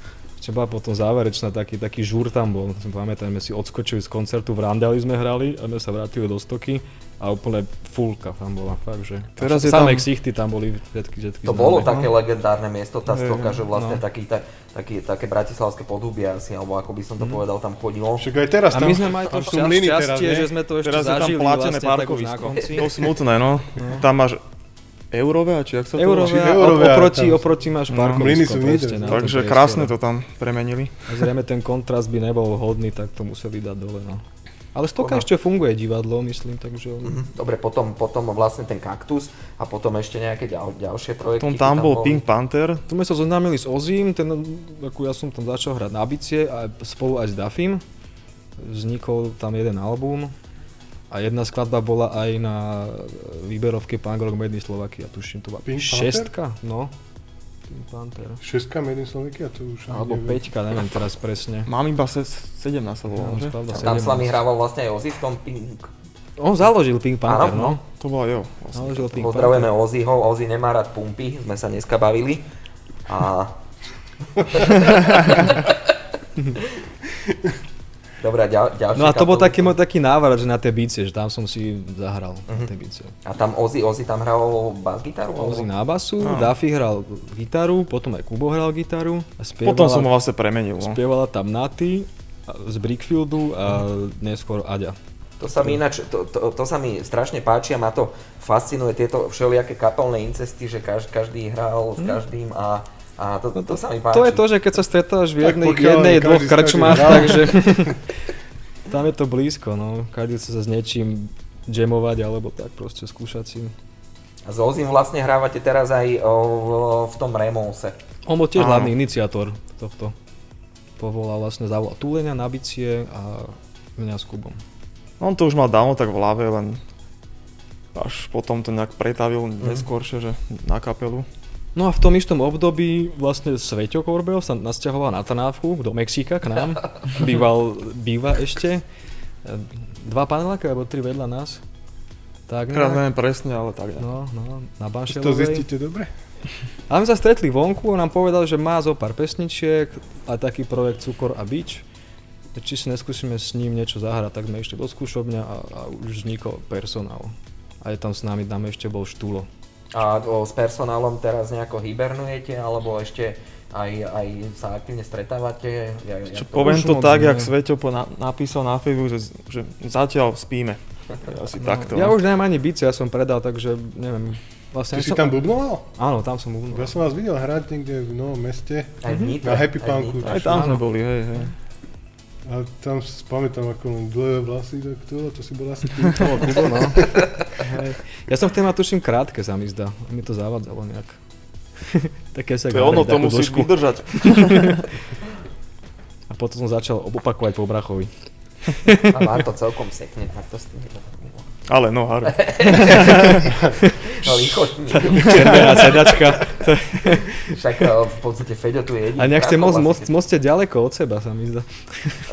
Bola potom záverečná, taký, taký žúr tam bol. Si pamätám, sme si odskočili z koncertu, v Randali sme hrali a sme sa vrátili do Stoky a úplne fullka tam bola, fakt, že. Teraz a je samé tam- ksichty tam boli všetky, všetky To známe. bolo také legendárne miesto, tá stoka, že vlastne no. taký, ta, taký, také bratislavské podhubie asi, alebo ako by som to povedal, tam chodilo. Však aj teraz A tam, my sme mali to teraz, šťastie, nie? že sme to ešte Teraz je tam zažili platené vlastne parkovisko. konci. To smutné, no. Tam máš Eurové, či jak sa to Eurové, volá? a Eurové, oproti, tam- oproti máš No, mlyny parkovisko sú niekde. na tom Takže priestore. krásne to tam premenili. A zrejme ten kontrast by nebol vhodný, tak to museli dať dole, no. Ale Stoka ešte funguje divadlo, myslím, takže... Mhm. Dobre, potom, potom vlastne ten kaktus a potom ešte nejaké ďal, ďalšie projekty. Potom ti tam bol. Pink Panther. Tu sme sa zoznámili s Ozím, ten, ako ja som tam začal hrať na bicie a spolu aj s Dafim. Vznikol tam jeden album a jedna skladba bola aj na výberovke Punk Rock Made in Slovakia, tuším, to bola Pink šestka, no. Pink Panther. Šestka Made in Slovakia, to už Alebo neviem. peťka, neviem teraz presne. Mám iba se- 17 sa volal, No, že? skladba Tam s vami 17. hrával vlastne aj Ozzy v tom Pink. On založil Pink Panther, Áno, no. To bola jo. Vlastne. Založil Pink Pozdravujeme Ozzyho, Ozzy nemá rád pumpy, sme sa dneska bavili. A... <laughs> <laughs> Dobre, a ďal, ďalšie No a to bol taký môj taký návrat, že na tie bicie, že tam som si zahral Mhm. na tie bicie. A tam Ozzy, Ozzy tam hral bas-gitaru? alebo- Ozzy na basu, Áno. Duffy hral gitaru, potom aj Kubo hral gitaru a spievala, Potom som ho vlastne premenil. No. spievala tam Naty z Brickfieldu a neskôr Aďa. To sa mi ináč, to, to, to sa mi strašne páči a ma to fascinuje, tieto všelijaké kapelné incesty, že každý, každý hral s každým a, a to, to, to sa mi páči. To je to, že keď sa stretáš v Tak jednej, pokiaľ jednej dvoch krčmách, takže <laughs> tam je to blízko, no. Každý sa s niečím jamovať alebo tak proste skúšať si. A s Ozim vlastne hrávate teraz aj o, v, v tom Remonse. On bol tiež Áno. hlavný iniciátor tohto. Povolal vlastne zavolal Túleňa na bicie a mňa s Kubom. On to už mal dávno tak v hlave, len až potom to nejak pretavil neskôršie, že na kapelu. No a v tom istom období vlastne Sveťo Korbel sa nasťahoval na Tanávku do Mexika k nám. <laughs> Býval, býva ešte. Dva paneláky, alebo tri vedľa nás. Tak Teraz nejak. neviem presne, ale tak. No. No, no, na To Banšelovej. zistíte dobre? A my sa stretli vonku, on nám povedal, že má zo pár pesničiek a taký projekt Cukor a bič. Či si neskúsime s ním niečo zahrať, tak sme išli do skúšobňa a, a už vznikol personál. A je tam s nami, tam ešte bol Štulo. A o, s personálom teraz nejako hibernujete, alebo ešte aj, aj sa aktívne stretávate? Ja, ja, Čo, poviem už to tak, jak Sveťo po na, napísal na Facebooku, že, že zatiaľ spíme. Asi takto. Ja no. už nemám ani bice, ja som predal, takže neviem. Vlastne Ty si som, tam bubnoval? Áno, tam som bubnul. Ja som vás videl hrať niekde v Novom meste. aj v Nitre, Na Happy aj Punku. Nitre. Aj tam sme boli, hej, hej. A tam si pamätám, ako len dlhé vlasy, tak to, to si bol asi ty. <laughs> No. Hej. Ja som v téma tuším krátke, sa mi zdá. Mi to zavadzalo nejak. <laughs> Také sa To je ono, to musíš vydržať. <laughs> A potom som začal opakovať po brachovi. A vám to celkom sekne, tak to s tým Ale no, haru. <laughs> No lichotní. Červená sedačka. Však e, v podstate Feďo tu je jediný. A nejak ste moc, moc, brácho moc ste ďaleko od seba, sa mi zdá.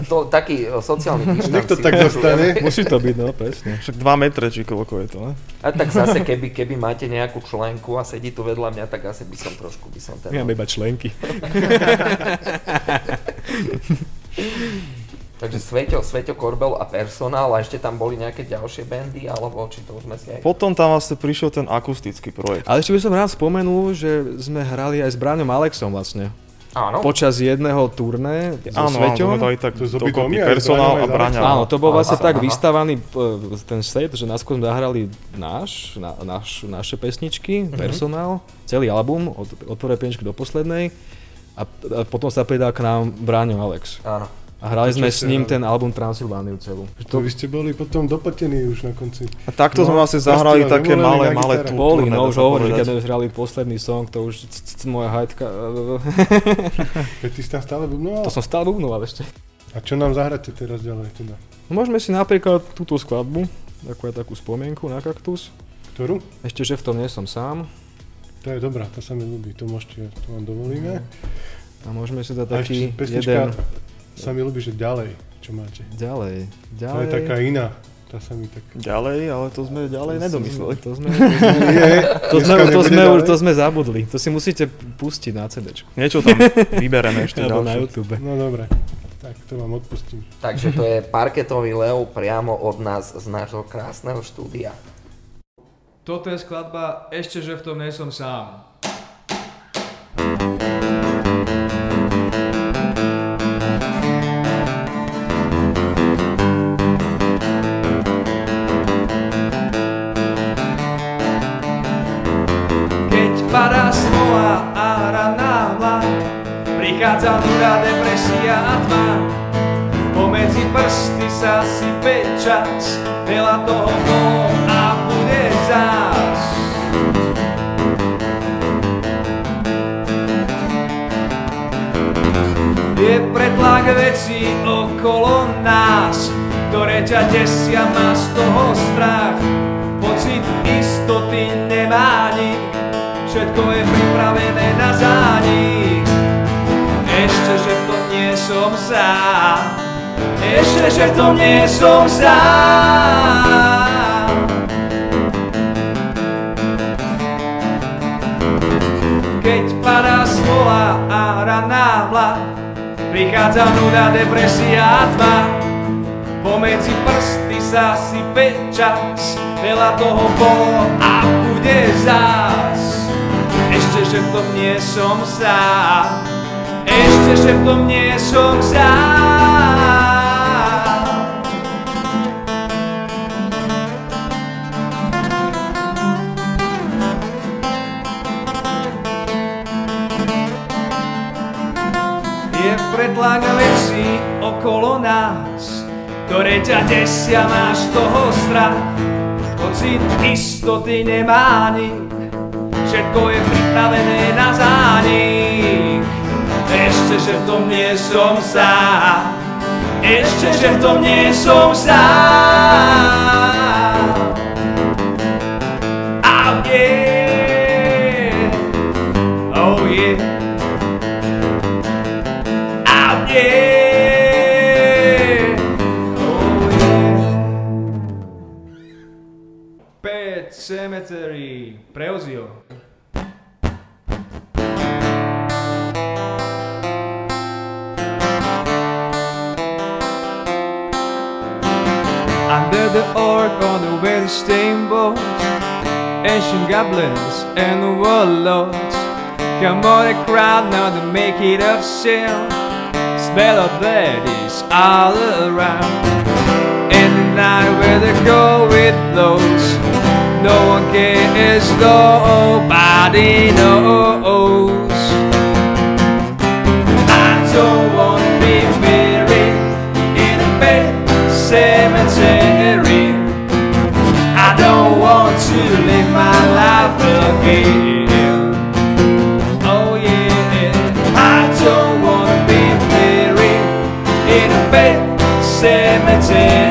To, taký e, sociálny dištanc. Nech to tak zostane. Musí to byť, no presne. Však 2 metre, či koľko je to, ne? A tak zase, keby, keby máte nejakú členku a sedí tu vedľa mňa, tak asi by som trošku, by som ten... Mám iba členky. <laughs> Takže Sveťo, Sveťo Korbel a personál a ešte tam boli nejaké ďalšie bandy, alebo či to už sme si aj... Potom tam vlastne prišiel ten akustický projekt. Ale ešte by som rád spomenul, že sme hrali aj s Braňom Alexom vlastne. Áno, Počas jedného turné so Áno, áno, Sveťom. dali tak obidvomi, aj s personál a. Alexom? Áno, to bol vlastne Aha, tak aha. vystavaný p- ten set, že najskôr sme zahrali náš, na, naš, naše pesničky, Mhm. personál, celý album, od, od prvej pesničky do poslednej. A, a potom sa pridal k nám Bráňo Alex. áno. A hrali sme s ním ten album Transylvániu celú. To vy ste boli potom dopatení už na konci. A takto sme No, vlastne zahrali také malé, malé tu. Boli, no už povedať. keď sme hrali posledný song, to už c- c- c- moja hajtka, Keď ty stále bubnoval? to som stále bubnoval ešte. A čo nám zahráte teraz ďalej teda? No, Môžeme si napríklad túto skladbu, takú, takú spomienku na kaktus. Ktorú? Ešte, že v tom nie som sám. To je dobrá, to sa mi ľúbi, to môžete, to vám dovolíme. A môžeme si dať taký jeden... sa mi ľúbi, že ďalej, čo máte. Ďalej, To ďalej. je taká iná, tá sa mi tak... Ďalej, ale to sme ďalej nedomysleli. To sme, <laughs> to sme, to sme, to sme, už, ďalej? to sme zabudli. To si musíte pustiť na CD. Niečo tam vybereme ešte Alebo na ďalšie. YouTube. No dobre, tak to vám odpustím. Takže to je parketový Leo priamo od nás z nášho krásneho štúdia. Toto je skladba Ešte, že v tom nie som sám. Keď prichádza nuda, depresia a tma. Pomedzi prsty sa sype čas, veľa toho bolo a bude zás. Je pretlak veci okolo nás, ktoré ťa desia, má z toho strach. Pocit istoty nemá nik, všetko je pripravené na zánik. Ešte, že v tom nie som sám, ešte, že v nie som sám. Keď padá smola a raná mla, prichádza nuda, depresia a tma. Pomedzi prsty sa sype čas, veľa toho bolo a bude zás. Ešte, že v tom nie som sám, ešte, že v tom nie som sám Je pretlána veci okolo nás ktoré ťa desia, máš toho strach. Pocit istoty nemá nič, všetko je pripravené na zánik. Ešte, že v tom nie som sám. Ešte, že v tom nie som sám. Oh yeah Oh yeah. Oh yeah Oh yeah. Pet Cemetery Preozio org on the way to steamboat. Ancient goblins and the warlords. Come on, the crowd now to make it up still. spell of blood is all around. And the night where they go with those. No one cares, nobody knows. I don't want. Oh yeah, I don't wanna be buried in a cemetery.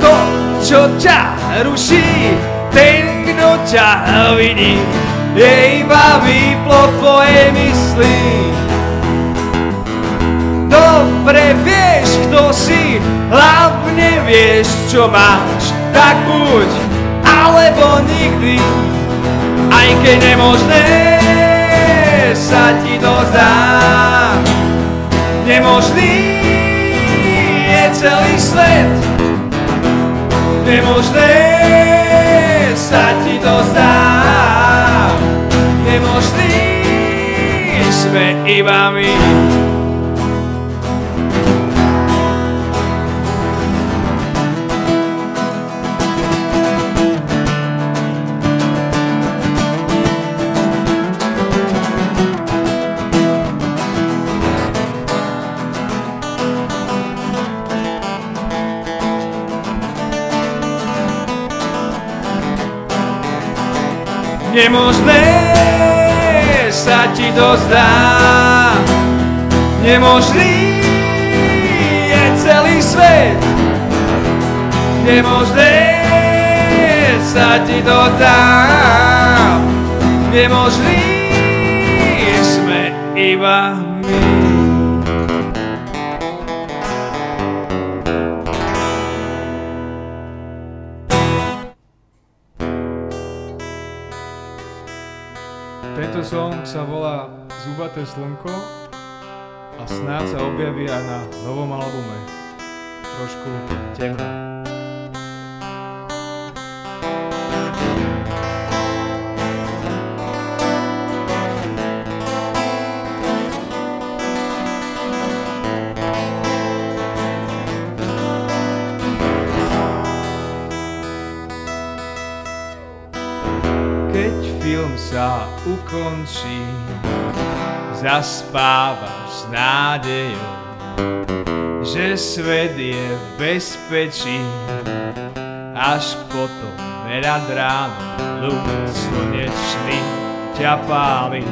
To, čo ťa ruší, ten, kto ťa vidí, je iba výplod tvojej mysli. Dobre vieš, kto si, hlavne vieš, čo máš, tak buď, alebo nikdy, aj keď nemožné sa ti to zdá. Nemožný je celý svet, nemožné sa ti to zdá. Nemožný sme iba my. Nemožné sa ti to Nemožný je celý svet. Nemožné sa ti to Nemožný sme iba my song sa volá Zubaté slnko a snáď sa objaví aj na novom albume. Trošku temné. Sa ukončí, zaspávaš s nádejou, že svet je v bezpečí, až potom nad ráno ľud slnečný ťa páli.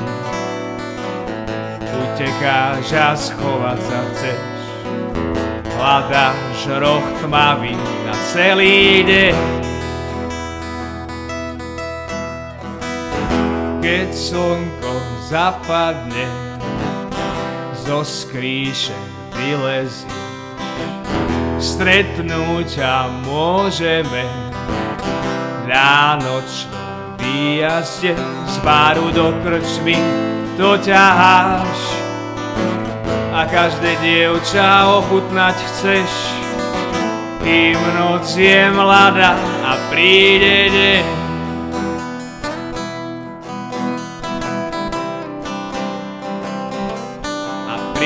Utekáš a schovať sa chceš, hľadáš roh tmavý na celý deň. Keď slnko zapadne, zo skríše vylezie. Stretnúť ťa môžeme na nočnom výjazde z baru do krčmy to ťaháš a každé dievča ochutnať chceš kým noc je mladá a príde deň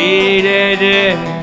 a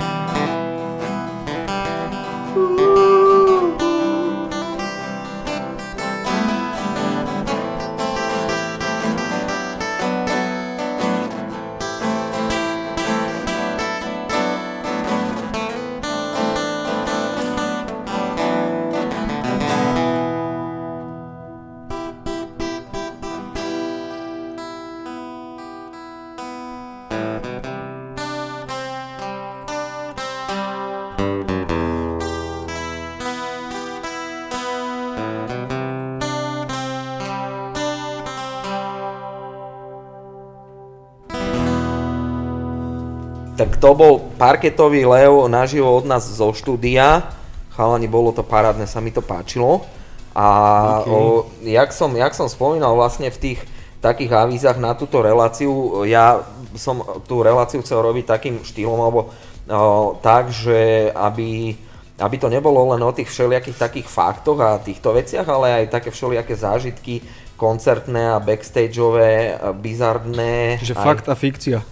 to bol parketový Leo naživo od nás zo štúdia. Chalani, bolo to parádne, sa mi to páčilo. A Díky. o, jak, som, jak som spomínal vlastne v tých takých avízach na túto reláciu, ja som tú reláciu chcel robiť takým štýlom, alebo o, tak, že aby, aby to nebolo len o tých všelijakých takých faktoch a týchto veciach, ale aj také všelijaké zážitky, koncertné a backstageové, a bizardné. Čiže aj fakt a fikcia.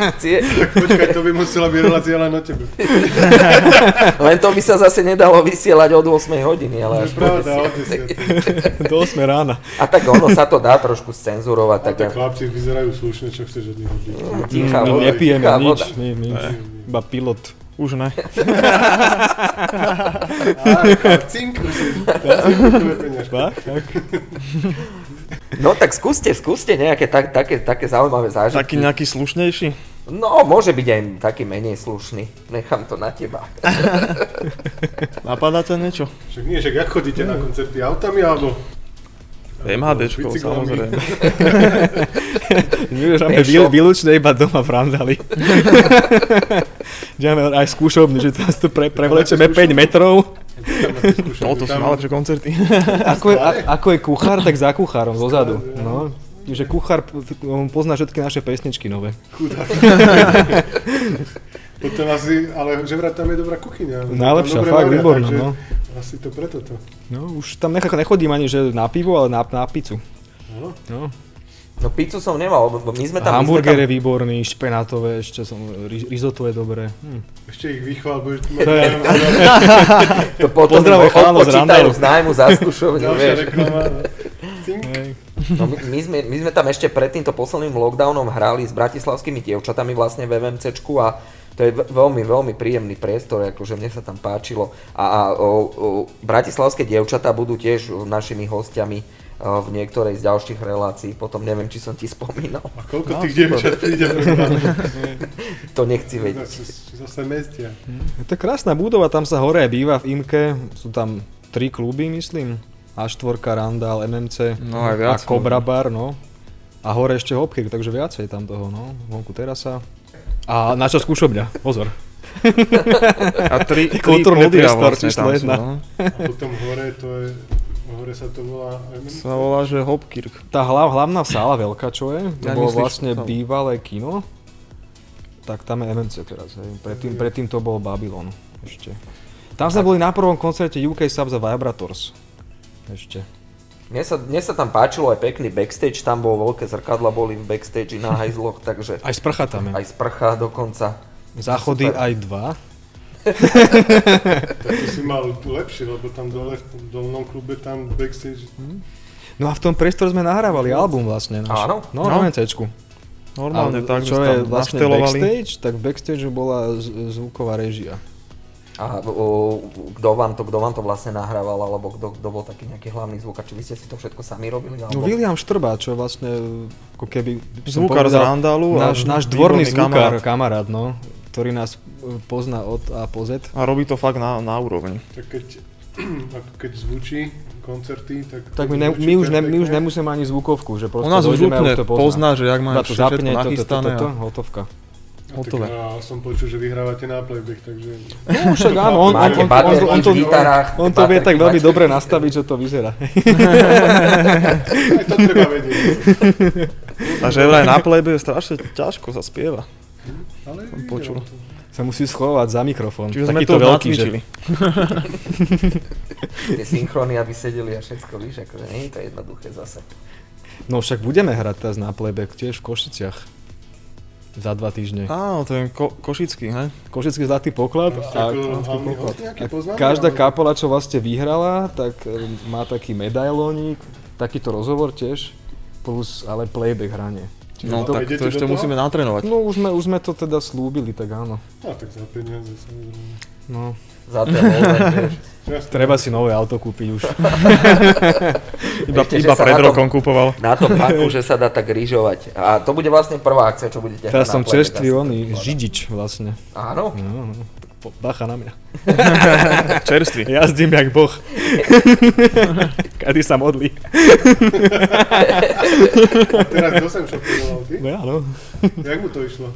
fikcie. Počkaj, to by musela byť relácia len o tebe. <laughs> Len to by sa zase nedalo vysielať od 8 hodiny, ale až pravda, 10. od 10. Do 8 rána. A tak ono sa to dá trošku scenzurovať. A Tak tak chlapci vyzerajú slušne, čo chceš od nich tichá My voda, nepijeme nič, my, my, iba pilot. Už ne. Cink. Tak, tak. No tak skúste, skúste nejaké tak, také, také zaujímavé zážitky. Taký nejaký slušnejší. No, môže byť aj taký menej slušný. Nechám to na teba. Napadá ťa niečo? Však nie, však jak chodíte na koncerty autami, alebo... MHDčko, bicyklami? samozrejme. <laughs> Výl- výlučne iba doma v Randali. <laughs> Ďame aj skúšobný, že teraz tu pre, prevlečeme 5 metrov. No to sú najlepšie koncerty. <laughs> Ako je, a, ako je kuchár, tak za kuchárom, zozadu. No, že kuchár pozná všetky naše pesničky nové. Potom asi, ale že vraj tam je dobrá kuchyňa. Najlepšia, fakt, výborná, takže no. Asi to preto to. No, už tam nech- nechodím ani že na pivo, ale na, na pizzu. Áno. No. No pizzu som nemal, lebo my sme tam... Hamburger my je výborný, špenátové, ešte som, ri- risotto je dobré. Hm. Ešte ich vychvál, budeš tu To je- tam, <laughs> to potom Pozdravuj im chalánov z Randalu. z nájmu za skúšovňu, Ďalšia vieš. No, my, my, sme, my sme tam ešte pred týmto posledným lockdownom hrali s bratislavskými dievčatami vlastne v MMCčku a to je ve- veľmi, veľmi príjemný priestor, akože mne sa tam páčilo. A, a o, o, bratislavské dievčatá budú tiež našimi hostiami o, v niektorej z ďalších relácií. Potom neviem, či som ti spomínal. A koľko tých dievčat príde <laughs> To nechci vedieť. Zase, zase mestia. Je to krásna budova, tam sa hore aj býva v Imke, sú tam tri kluby, myslím. A4, Randall, MMC No aj viac. a Cobra Bar, no. A hore ešte Hopkir, takže viacej tam toho, no. Vonku terasa. A naša skúšobňa, pozor. A tri, <laughs> tri Kultúrny priestor vlastne číslo tam jedna. no. A potom hore to je, hore sa to volá... Sa volá, že Hopkirk. Tá hlav, hlavná sála veľká, čo je, to Ja bolo myslíš, vlastne to- bývalé kino. Tak tam je MMC teraz, hej. Predtým, predtým to bol Babylon ešte. Tam sme boli na prvom koncerte UK Subs a Vibrators. Ešte. Mne sa, mne sa tam páčilo aj pekný backstage, tam bolo veľké zrkadla, boli v backstage na hajzloch, <laughs> takže Aj sprcha tam je. aj sprcha dokonca. Záchody super. aj dva. Tak to si mal lepšie, lebo tam dole v dolnom klube tam backstage... No a v tom priestore sme nahrávali album vlastne. Náš. Áno? No, No. na MCčku. Normálne tak, čo je tam vlastne backstage, tak v backstage bola z- zvuková režia. A kto, vám to, kto vám to vlastne nahrával, alebo kto, kto bol taký nejaký hlavný zvuk, a či vy ste si to všetko sami robili? No Alebo... William Štrba, čo vlastne ako keby... Zvukár z Randalu a Náš, náš dvorný zvukár, kamarát. kamarát, no, ktorý nás e, pozná od A po Z. A robí to fakt na, na úrovni. Tak keď, <clears throat> ako keď zvučí koncerty, tak... Tak my, ne, my, už ne, my už nemusíme ani zvukovku, že proste On nás už úplne to pozná. pozná, že jak má Iba to všetko zapne, toto, toto, nachystané. toto, a- hotovka. Hotové. A som počul, že vyhrávate na playback, takže... No však áno, on, on, Máte on, on, baterky on, to, gitarách, on to vie tak veľmi dobre nastaviť, že to vyzerá. Aj to treba vedieť. Takže vraj na plebe je strašne ťažko sa spieva. Ale Som počul. to. Sa musí schovať za mikrofón. Čiže sme to veľký, že-. <laughs> Tie synchrony, aby sedeli a všetko, víš, akože nie je to jednoduché zase. No však budeme hrať teraz na playback tiež v Košiciach. Za dva týždne. Áno, to je ko- košický, hej? Košický zlatý poklad. A, hlavný host nejaký a každá kapola, čo vlastne vyhrala, tak e, má taký medailónik, takýto rozhovor tiež, plus ale playback hranie. Čiže No to, tak to ešte musíme natrénovať. no už sme, už sme to teda slúbili, tak áno. No tak za peniaze samozrejme. No, Za. Jasné. Treba si nové auto kúpiť už. <laughs> Iba, Ešte, iba pred na tom- rokom kupoval. Na tom paku, že sa dá tak rýžovať. A to bude vlastne prvá akcia, čo budete Teraz som čerstvý oný, židič vlastne. Áno? No, no, po- bacha na mňa. <laughs> Čerstvý. <laughs> Jazdím jak boh. Kady sa modlí. Teraz kto sem šoferoval, ty? No áno. Jak mu to išlo?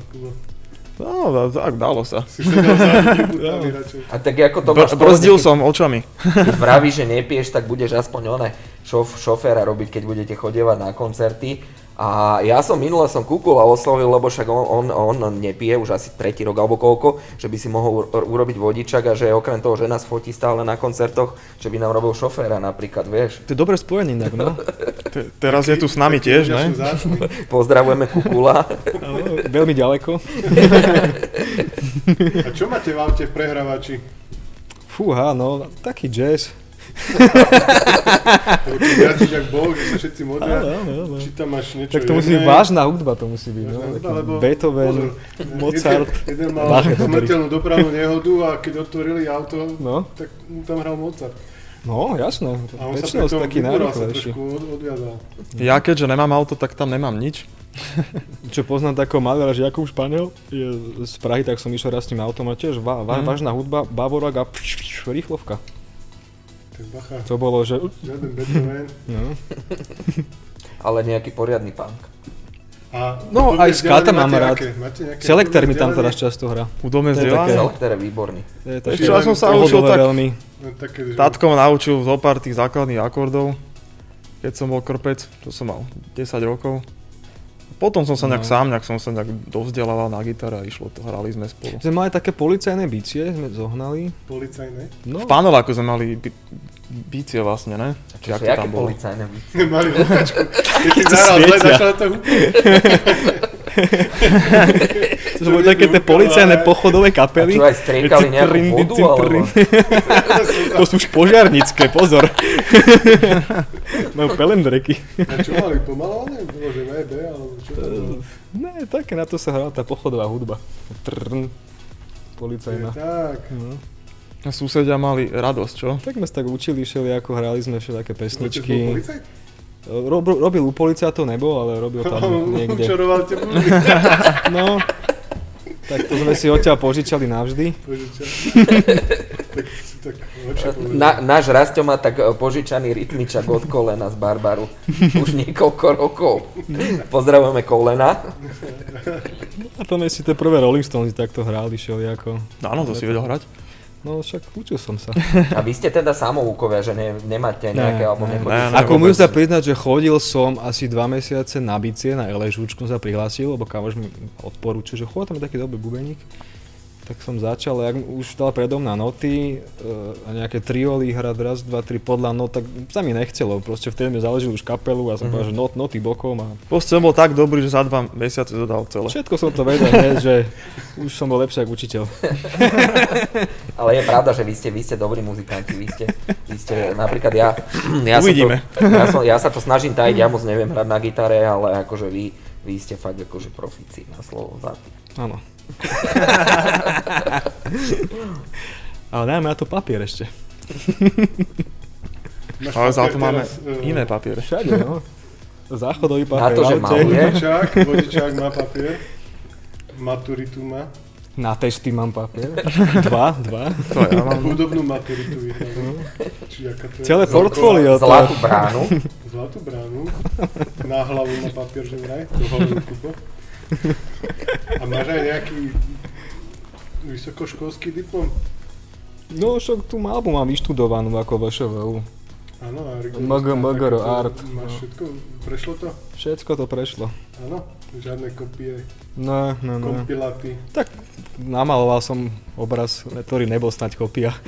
Kubo? No, da- tak dalo sa. Si <laughs> radšej. A tak ako to Br- máš brzdil som očami. <laughs> Keď vravíš, že nepieš, tak budeš aspoň one šof, šoféra robiť, keď budete chodievať na koncerty. A ja som minule som Kukula oslovil, lebo však on, on, on nepije už asi tretí rok alebo koľko, že by si mohol ur- urobiť vodičak a že okrem toho, že nás fotí stále na koncertoch, že by nám robil šoféra napríklad, vieš. To je dobré spojenie inak, no. Te, teraz je tu s nami tiež, ne? Pozdravujeme Kukula. Veľmi ďaleko. A čo máte v aute v prehrávači? Fúha, no, taký jazz. Jazdíš jak bol, kde sa všetci modlia, Áno, áno, áno. či tam máš niečo Tak to musí byť vážna hudba, to musí byť, no. vážna hudba, Taký lebo- Beethoven, pozor, Mozart. Jeden, jeden mal smrteľnú dopravnú nehodu a keď otvorili auto, No. tak mu tam hral Mozart. No, jasné. A on sa sú preto taký sa najrychlejší. od. Ja keďže nemám auto, tak tam nemám nič. <laughs> Čo poznám takého maliara, že Jakub Španiel je z Prahy, tak som išiel raz s tým autom a tiež va, va, Mhm. vážna hudba, Bavorak a pš, pš, rýchlovka. Bacha, To bolo, že... žiaden Beethoven. No. <laughs> Ale nejaký poriadny punk. A No, aj Skata mám máte rád. aké? Máte nejaké Selektor mi tam teraz často hrá. Hudobné vzdelanie. také- Selektor je výborný. To je Ešte ja som sa učil tak, veľmi. No, také, že... tatko ma naučil zo pár tých základných akordov, keď som bol krpec, to som mal 10 rokov. Potom som sa nejak No. sám, nejak som sa nejak dovzdelával na gitare a išlo to, hrali sme spolu. Sme mali také policajné bicie, sme zohnali. Policajné. No, V paneláku sme mali bi- bicie vlastne, ne? Či Čo sú aké jaké tam policajné bicie? Mali <laughs> otáčku. Keď si zahral začalo to <laughs> to boli také tie policajné pochodové A kapely. čo aj striekali nejakú vodu, alebo... <laughs> To sú už požiarnické, pozor. <laughs> Majú pelendreky. A čo mali pomalované? Bolo, že VB, alebo čo to bolo? Ne, také na to sa hrala tá pochodová hudba. Trn. Je, Policajná. Tak. No. A susedia mali radosť, čo? Tak sme sa tak učili všeli, ako hrali sme všelijaké pesničky. policajt? Rob, robil u policajtov, nebol, ale robil tam <laughs> niekde. Učaroval te. <laughs> No, tak to sme si odtiaľ požičali navždy. Čo? <laughs> tak tak. Na, náš Rasto má tak e, požičaný rytmičak od kolena z Barbaru. Už niekoľko rokov. Pozdravujeme kolena. A tam si tie prvé Rolling Stones takto hrali všelijako. Áno, to si vedel hrať. No však učil som sa. <laughs> A vy ste teda samoukovia, že ne, nemáte nejaké, alebo ne, nechodíte ne, sa- Ako musím sa priznať, že chodil som asi dva mesiace na bicie, na LŽUčku som sa prihlásil, lebo kamoš mi odporúčil, že chod, tam je taký dobrý bubeník. Tak som začal, jak už dal predo mňa noty e, a nejaké trioly hrať raz, dva, tri podľa not, tak sa mi nechcelo. Proste vtedy mi založil už kapelu a som povedal, že not, noty bokom a Proste som bol tak dobrý, že za dva mesiace to dal celé. všetko som to vedel, ne, že už som bol lepší ako učiteľ. <laughs> Ale je pravda, že vy ste, vy ste dobrí muzikanti, vy ste, vy ste napríklad ja, <clears throat> ja, Uvidíme. Sa to, ja, som, ja sa to snažím tajiť, ja moc neviem hrať na gitare, ale akože vy, vy ste fakt akože profíci na slovo za Áno. <laughs> Ale dáme na to papier ešte. Máš Ale za papier to máme teraz, e, iné papiere. Všade, no. Záchodový Na papier. to, že maluje. Vodičák, vodičák má papier. Maturitu má. Na testy mám papier. <laughs> Dva, dva. To ja mám. Hudobnú maturitu vyhral. Či aká to je? Celé portfólio. Zlatú bránu. <laughs> Zlatú bránu. Na hlavu má papier, že vraj. To hovoril Kubo. A máš aj nejaký vysokoškolský diplom? No však tú malbu mám vyštudovanú ako VŠVU. Áno, a MG, MGR, art. Máš no. všetko? Prešlo to? Všetko to prešlo. Áno? Žiadne kopie, No, no, no. kompiláty. Tak namaloval som obraz, ktorý nebol snať kopia. <laughs>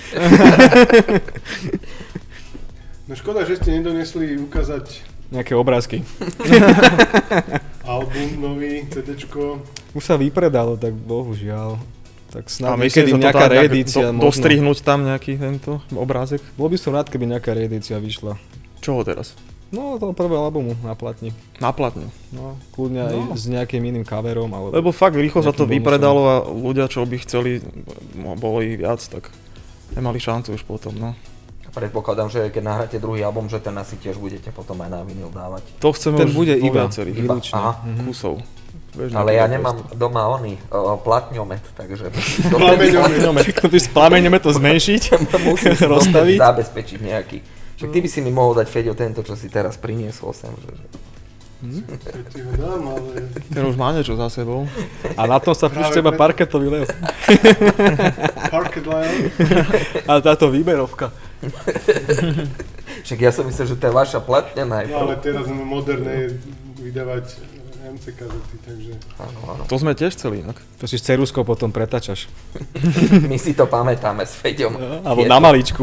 No škoda, že ste nedonesli ukázať Nejaké obrázky. <laughs> album nový, CDčko. Už sa vypredalo, tak bohužiaľ. Tak A snad niekedy že to nejaká nejak reedícia do, dostrihnúť tam nejaký tento obrázek? Bol by som rád, keby nejaká reedícia vyšla. Čoho teraz? No, toho prvého albumu na platni. Na platne. No, kľudne aj No. s nejakým iným coverom. Alebo... Lebo fakt rýchlo sa to bonusom. vypredalo a ľudia, čo by chceli, no, bolo ich viac, tak nemali šancu už potom, no. Predpokladám, že keď nahráte druhý album, že ten asi tiež budete potom aj na vinyl dávať. To chceme Ten už bude iba viacerých výlučne. Aha. kusov. Vieš, Ale ja nemám doma oný o, platňomet, takže <laughs> Plameňomet. Chceš s plameňom to zmenšiť? <laughs> musím <laughs> Rozstaviť? zabezpečiť nejaký. Však ty by si mi mohol dať, Feďo, tento, čo si teraz priniesol sem. Že, že. Ho dám, ale Ten už má niečo za sebou. A na tom sa púšť teba parketový lev. <laughs> Parket. A táto výberovka. Však ja som myslel, že to je vaša platňa No ale najprv. teraz máme moderné vydávať MC kazety, takže Áno, áno. To sme tiež chceli inak. To si s ceruskou potom pretačaš. <laughs> My si to pamätáme s Feďom. Alebo Je na to- maličku.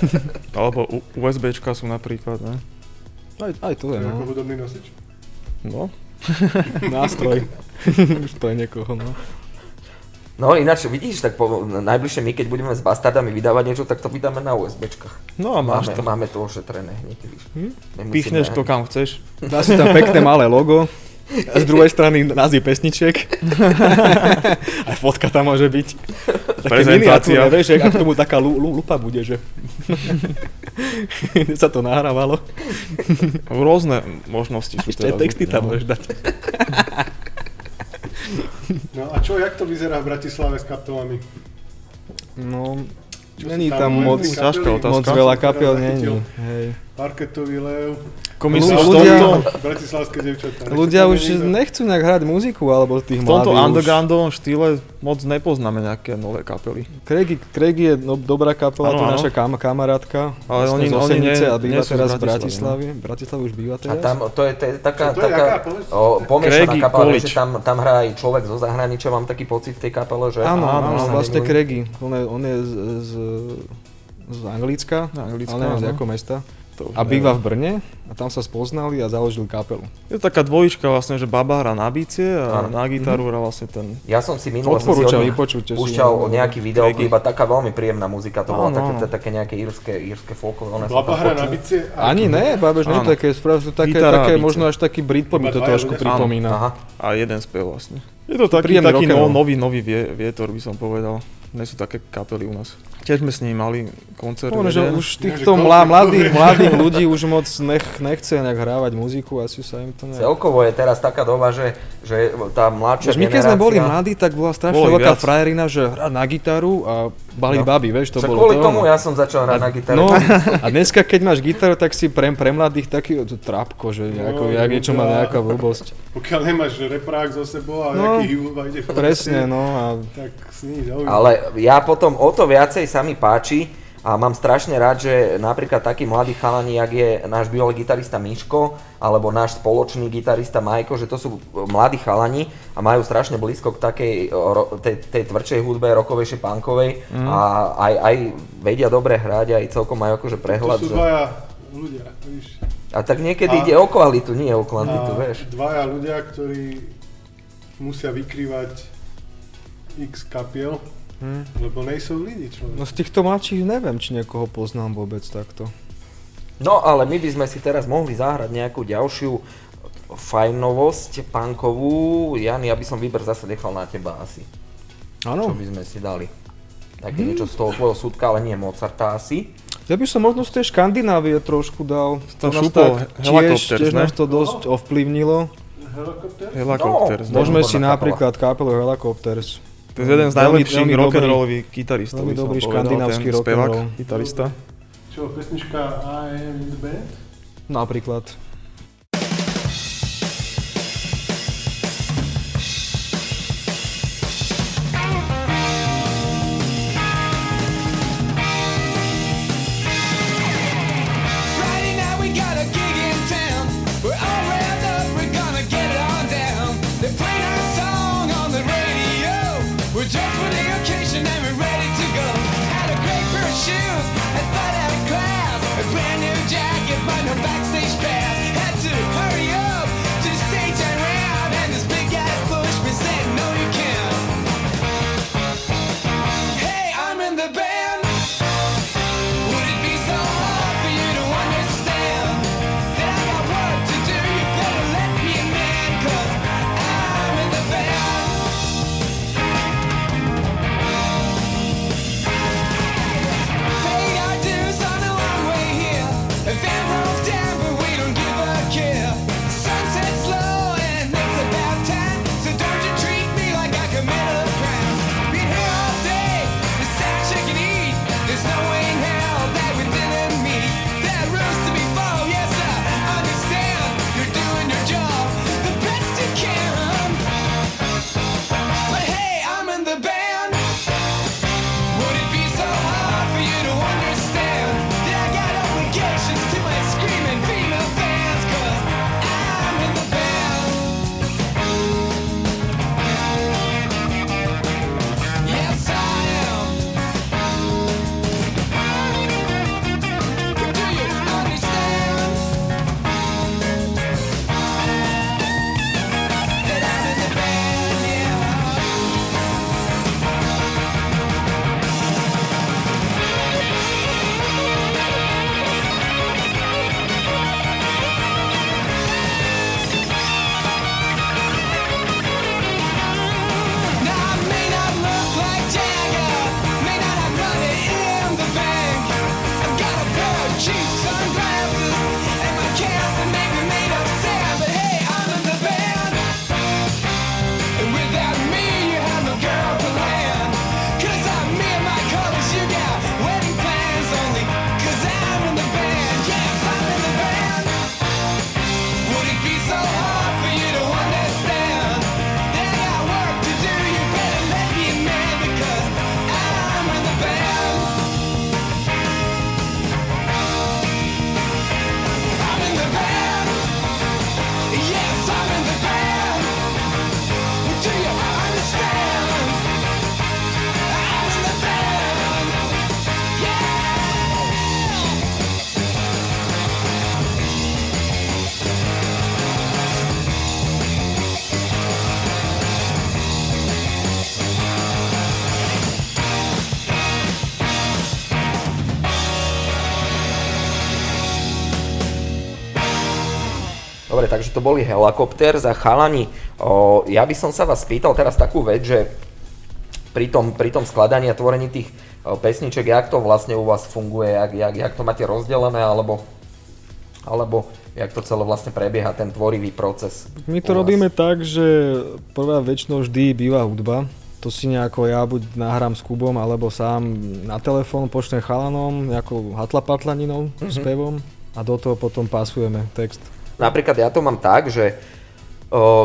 <laughs> Alebo USBčka sú napríklad, ne? Aj, aj to je, je ako no. hudobný nosič. No. <laughs> Nástroj. Už to je niekoho, no. No ináč vidíš, tak po, najbližšie my, keď budeme s bastardami vydávať niečo, tak to vydáme na USBčkách. No a máš Máme, to. máme to ošetrené hneď, víš. Nemusíme Pichneš to kam chceš. Dá si tam pekné malé logo. A z druhej strany názvy pesničiek. <laughs> Aj fotka tam môže byť. Také Prezentácia. miniatúrne, vieš, že ak k tomu taká lu, lu, lupa bude, že <laughs> sa to nahrávalo. Rôzne možnosti sú Ešte teraz. texty tam no. môžeš dať. <laughs> No a čo, jak to vyzerá v Bratislave s kapelami? No, Čo není tam len moc, moc veľa kapiel zachytil. není. Hej. Parketový lev, v ľudia- bratislavské devčatá. Ľudia už to niekto? nechcú nejak hrať muziku, alebo tých v tomto mladých undergroundovom štýle moc nepoznáme nejaké nové kapely. Craigy, Craigy je no, dobrá kapela, Áno, to je naša kam, kamarátka. Ale oni- z oni nie- a býva nie teraz v Bratislave, Bratislave. Bratislave už býva A teraz. tam, to je, to je taká, to je, taká o, pomiešaná kapela, že tam, tam hrá aj človek zo zahraničia, mám taký pocit v tej kapele, že... Áno, Áno, vlastne. Craigy. On je, on je z, z, z Anglicka, Anglická, ale neviem z áno. jakého mesta. To A neviem. býva v Brne a tam sa spoznali a založili kapelu. Je to taká dvojička vlastne, že baba hrá na bicie a Áno. na gitaru hrá vlastne ten... Ja som si minule som si Odporúčam od nich púšťal nejaký videoklip Craigy. a taká veľmi príjemná muzika to bola, také, také nejaké írske, írske folklórne. Baba hra na bicie? Ani ne, babež, nie také, také, také možno až taký Britpop mi Iba to trošku pripomína. Aha. A jeden spev vlastne. Je to taký, taký no, nový, nový vie, vietor by som povedal. Nie sú také kapely u nás. Tiež sme s nimi mali koncert. Ono, že už týchto mlá, mladých, <laughs> mladých ľudí už moc nech, nechce nejak hrávať muziku, asi sa im to nejak... Celkovo je teraz taká doba, že, že tá mladšia Vieš, my keď sme boli mladí, tak bola strašne Boli veľká viac. frajerina, že hrať na gitaru a baliť No. baby, vieš, to Však bolo kvôli to. tomu ja som začal hrať na gitaru. No, <laughs> a dneska keď máš gitaru, tak si pre, pre mladých taký to trápko, že nejako, No, jak niečo má ľudia. nejaká blbosť. Pokiaľ nemáš reprák zo sebou a No, nejaký ide Presne, no a Tak sní, zaujímavé. Ale ja potom o to viacej sa mi páči a mám strašne rád, že napríklad takí mladí chalani, jak je náš bývalý gitarista Miško, alebo náš spoločný gitarista Majko, že to sú mladí chalani a majú strašne blízko k takej ro- tej, tej tvrdšej hudbe, rokovejšej, punkovej Mhm. a aj, aj vedia dobre hrať, aj celkom majú akože To prehľad. sú Že... dvaja ľudia, víš. A tak niekedy A- ide o kvalitu, nie o kvantitu, A vieš. dvaja ľudia, ktorí musia vykrývať x kapiel, lebo nejsou lidi, človek. no z týchto mladších neviem, či niekoho poznám vôbec takto. No ale my by sme si teraz mohli zahrať nejakú ďalšiu fajnovosť punkovú. Jan, ja by som výber zase nechal na teba asi. Čo Áno, by sme si dali? Také niečo z toho tvojho súdka, ale nie Mozarta asi. ja by som možno z tej Škandinávie trošku dal. To nás tak tiež, tiež nás to dosť ovplyvnilo. Helikopter? Helicopters. No, no. Môžeme si napríklad kapelu Helicopters. To je jeden z najlepších dobrý- rock'n'rollových gitaristov, veľmi dobrý škandinávsky rock'n'roll. gitarista. Čo, pesnička I am in the band? Napríklad. To boli helikopter za chalani. O, ja by som sa vás spýtal teraz takú vec, že pri tom, pri tom skladaní a tvorení tých pesniček, jak to vlastne u vás funguje, jak, jak, jak to máte rozdelené, alebo, alebo jak to celé vlastne prebieha, ten tvorivý proces. My to robíme tak, že prvá väčšinou vždy býva hudba. To si nejako ja buď nahrám s Kubom, alebo sám na telefón pošlem chalanom, nejakou hatlapatlaninou, mm-hmm. spevom a do toho potom pasujeme text. Napríklad ja to mám tak, že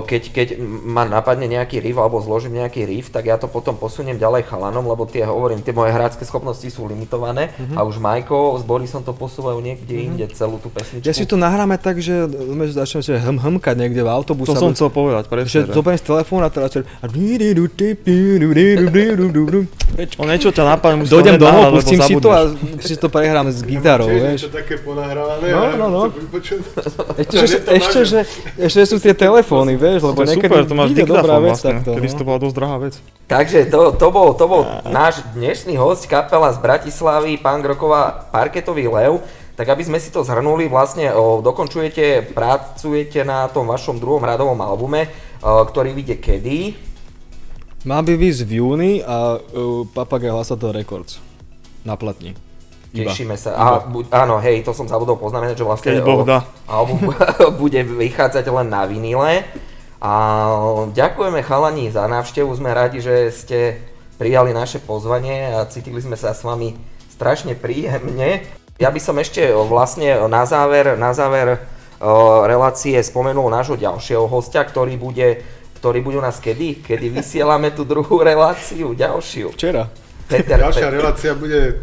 keď, keď ma napadne nejaký riff alebo zložím nejaký riff, tak ja to potom posuniem ďalej chalanom, lebo tie, hovorím, tie moje hráčske schopnosti sú limitované Mhm. a už Majko s Borisom to posúvajú niekde inde celú tú pesničku. Ja si to nahráme tak, že my začneme si hm hmkať niekde v autobuse. To som chcel povedať, presne. Že zoberiem z telefónu a teraz... A O niečo ťa napadne, musíš Dojdem domov, pustím si to a si to prehrám s gitarou, vieš. niečo také ponahrávané. No, no, no. Ešte, že, ešte, že, ešte sú tie telefóny, vieš, lebo To je niekedy super, to máš vyjde dobrá vec vlastne, takto. kedy no. to bola dosť drahá vec. Takže to, to, bol, to bol náš dnešný host, kapela z Bratislavy, pán Groková, Parketový lev. Tak aby sme si to zhrnuli, vlastne o, dokončujete, pracujete na tom vašom druhom radovom albume, o, ktorý vyjde kedy? Má by výsť v júni a uh, Papagaj Hlasato Records na platni. Iba. Tešíme sa. A, bu, áno, hej, to som zabudol poznamenať, že vlastne Keď Boh dá. album <laughs> bude vychádzať len na vinile. A ďakujeme chalani za návštevu, sme radi, že ste prijali naše pozvanie a cítili sme sa s vami strašne príjemne. Ja by som ešte vlastne na záver, na záver o, relácie spomenul nášho ďalšieho hostia, ktorý bude, ktorý bude u nás kedy? Kedy vysielame tú druhú reláciu, ďalšiu. Včera. Peter, Ďalšia Pe- relácia bude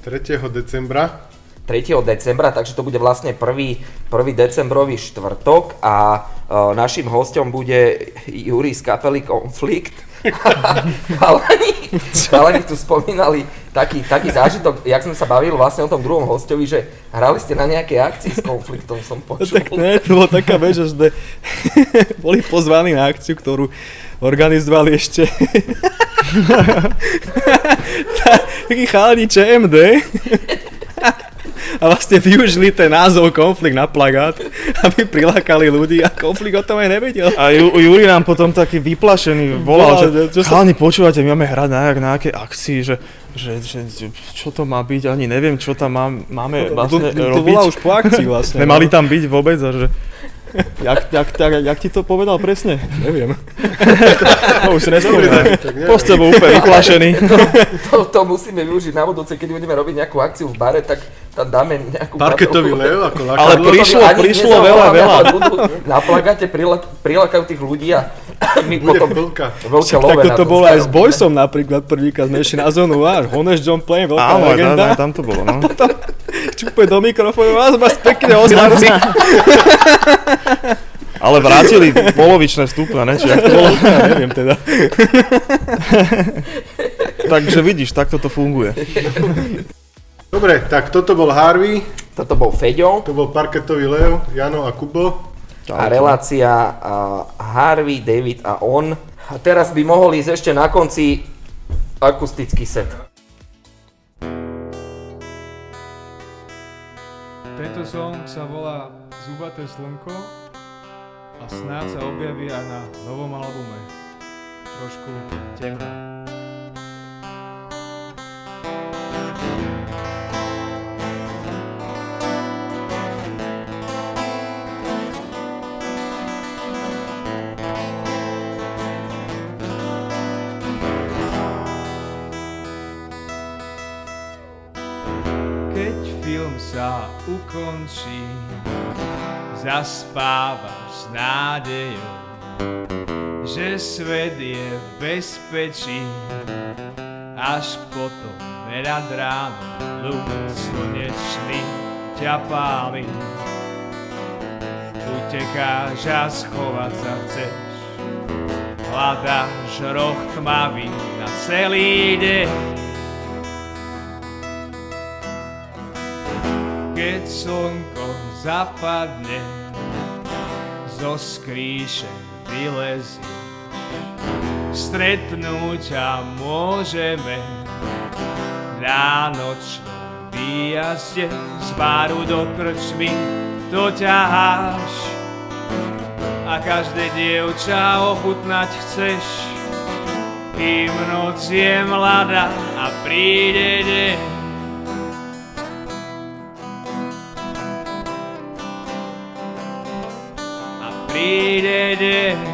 3. decembra. 3. decembra, takže to bude vlastne prvý, prvý decembrový štvrtok a uh, našim hostom bude Juri z kapely Konflikt. <laughs> <laughs> chalani, chalani tu spomínali taký, taký zážitok, jak sme sa bavili vlastne o tom druhom hostovi, že hrali ste na nejakej akcii s konfliktom, som počul. Tak ne, to bola taká vec, že sme <laughs> boli pozvaní na akciu, ktorú organizovali ešte <laughs> tá- taký chalani ČMD a vlastne využili ten názov konflikt na plagát, aby prilákali ľudí a konflikt o tom aj nevedel. A Ju, Juri nám potom taký vyplašený volal, Volal, že čo sa- chalani, počúvate, my máme hrať na, na akcii, že, že, že, čo to má byť, ani neviem, čo tam má, máme To, vlastne to, to robiť. bola už po akcii vlastne. <laughs> Nemali tam byť vôbec a že... Jak, jak, jak, jak ti to povedal presne? Neviem. <laughs> No už si nespomínam. Po s tebou úplne vyplašený. <laughs> To, to musíme využiť na budúce, keď budeme robiť nejakú akciu v bare, tak tam dáme nejakú Parketový lev, ako Ale lakadlo. prišlo, Ani prišlo nezavoláme, veľa, veľa. ale Budú na plagáte prilak- prilakajú tých ľudí a my Bude potom vlka. veľké Tak love tom bolo aj s. Boysom napríklad prvýkrát sme išli na zónu A, Honest John Plain, veľká Áno, legenda. aj, tam to bolo, no. <laughs> Čupe do mikrofónu, vás vás pekne označí. <laughs> Ale vrátili polovičné stupne, ne? Či jak to bolo? <laughs> Neviem teda. <laughs> Takže vidíš, takto to funguje. Dobre, tak toto bol Harvey, Toto bol Feďo to bol Parketový lev, Jano a Kubo. a relácia a Harvey, David a on. A teraz by mohol ísť ešte na konci akustický set. Tento song sa volá Zubaté slnko a snáď sa objaví aj na novom albume. Trošku temné. Sa ukončí, zaspávaš s nádejou, že svet je v bezpečí, až potom nad ránom ľud slnečný ťa páli. Utekáš a schovať sa chceš, hľadáš roh tmavý na celý deň. Slnko zapadne, zo skríše vylezie. Stretnúť ťa môžeme na nočnom výjazde z baru do krčmy, to ťaháš a každé dievča ochutnať chceš. Kým noc je mladá a príde deň, a príde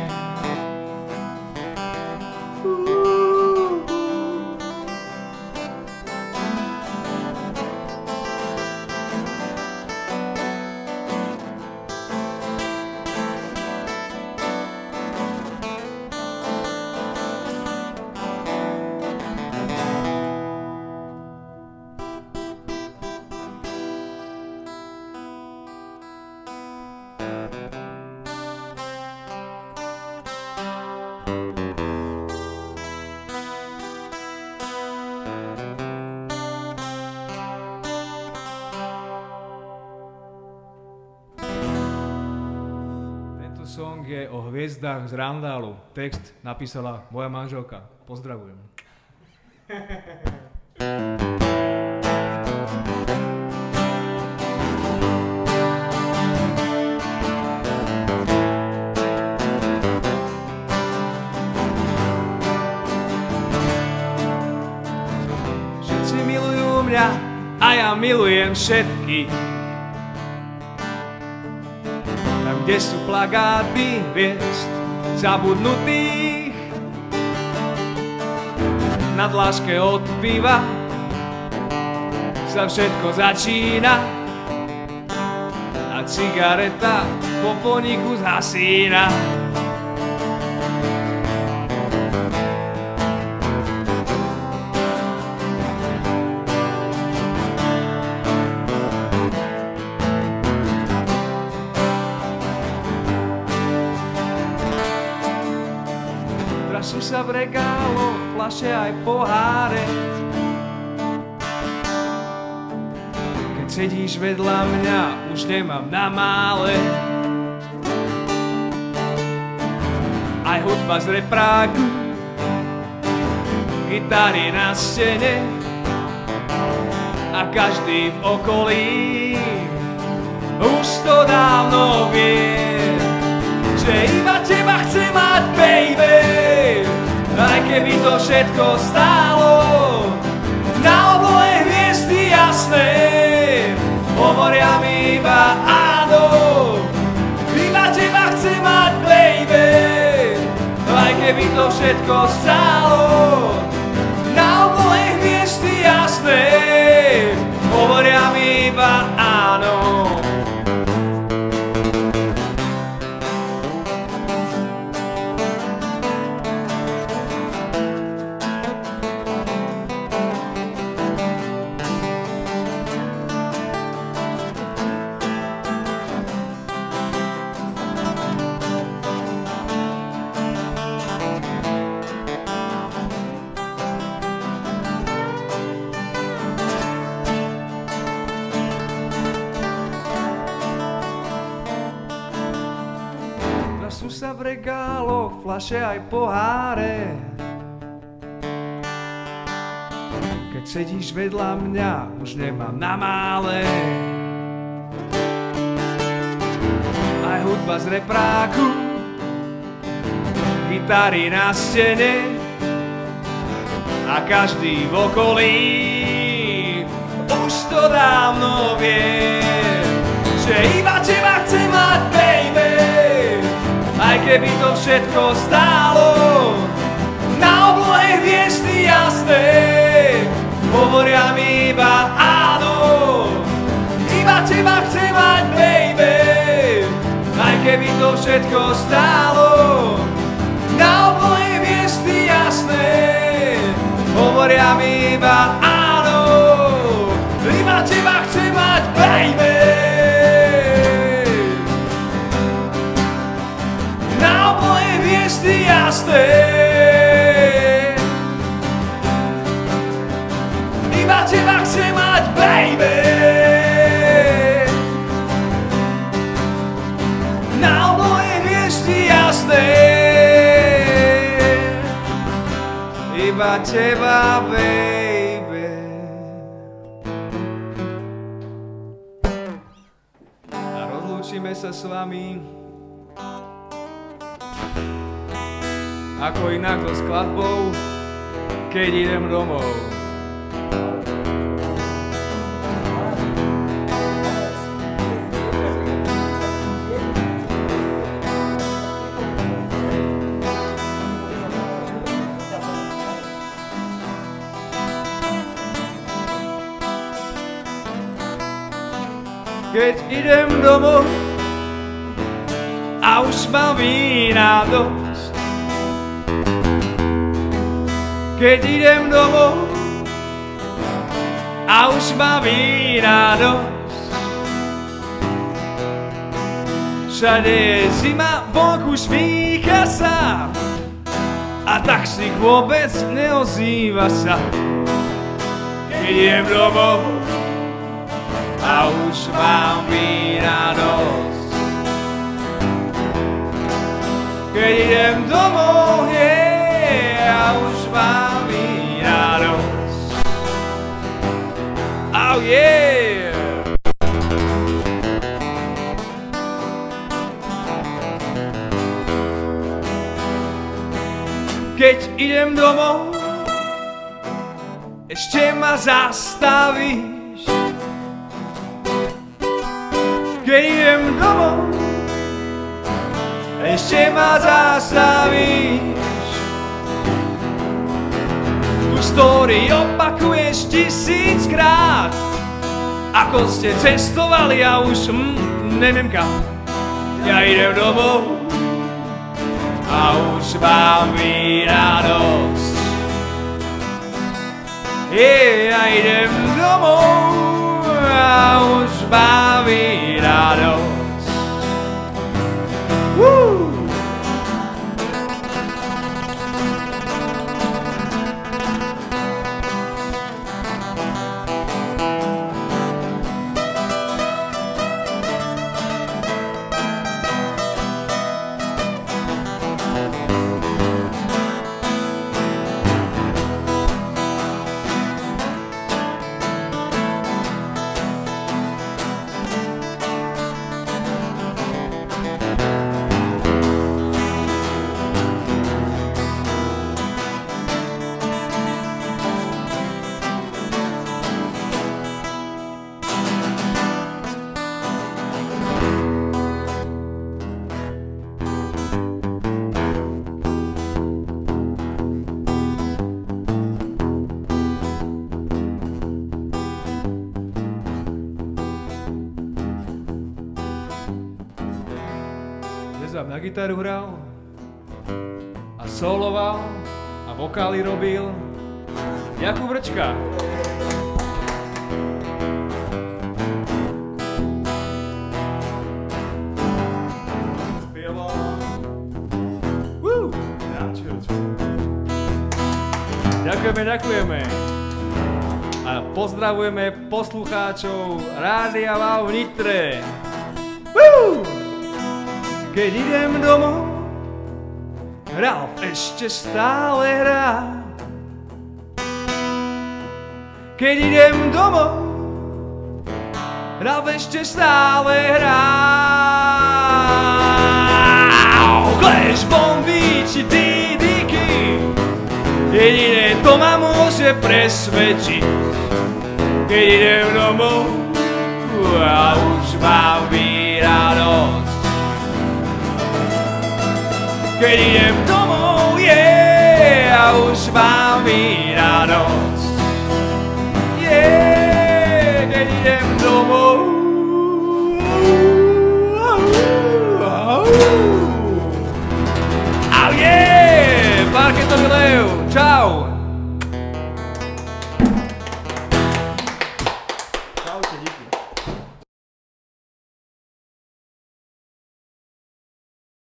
hviezdách z Randálu. Text napísala moja manželka. Pozdravujem. Všetci milujú mňa a ja milujem všetkých. Kde sú plagáty hviezd zabudnutých? Na dláške od piva sa všetko začína. A cigareta po poniku zhasína sa v regáloch, flaše aj poháre. Keď sedíš vedľa mňa, už nemám na mále. Aj hudba z repráku Gitary na stene A každý v okolí Už to dávno vie že iba teba chcem mať, baby. Aj keby to všetko stálo Na oblohe hviezdy jasné Hovoria mi iba áno. Iba teba chcem mať, baby. Aj keby to všetko stálo Na oblohe hviezdy jasné flaše aj poháre. Keď sedíš vedľa mňa, už nemám na mále. Aj hudba z repráku Gitary na stene A každý v okolí. Už to dávno vie Že iba teba aj keby to všetko stálo. Na oblohe hviezdy jasné Hovoria mi iba áno. Iba teba chcem mať, baby Aj keby to všetko stálo. Na oblohe hviezdy jasné Hovoria mi iba áno. Iba teba chcem mať, baby Iba teba, baby A rozlúčime sa s vami Ako inak so skladbou, keď idem domov. Keď idem domov a už mám vína dosť. Keď idem domov a už mám vína dosť. Všade je zima, vonku šmíka sa a taxík vôbec neozýva sa. Keď idem domov a už mám dosť. Keď idem domov, yeah, a už mám vína dosť. Oh yeah! Keď idem domov, ešte ma zastavíš. Idem domov, ešte ma zastavíš. Tu story opakuješ tisíckrát, ako ste cestovali a už mm, neviem kam. Ja idem domov a už mám vína dosť. Yeah, ja idem domov a už mám gitaru hral a soloval a vokály robil Jakub Rčka. Spieval. Woo! Ďakujeme, ďakujeme. A pozdravujeme poslucháčov Rádia Wow v Nitre. Keď idem domov, Ralf ešte stále hrá. Keď idem domov, Ralf ešte stále hrá. Clash, bomby či DDky, jediné to ma môže presvedčiť. Keď idem domov, a už mám keď idem domov, je yeah, a už mám vína noc. Je, yeah, keď idem domov, Au je, yeah.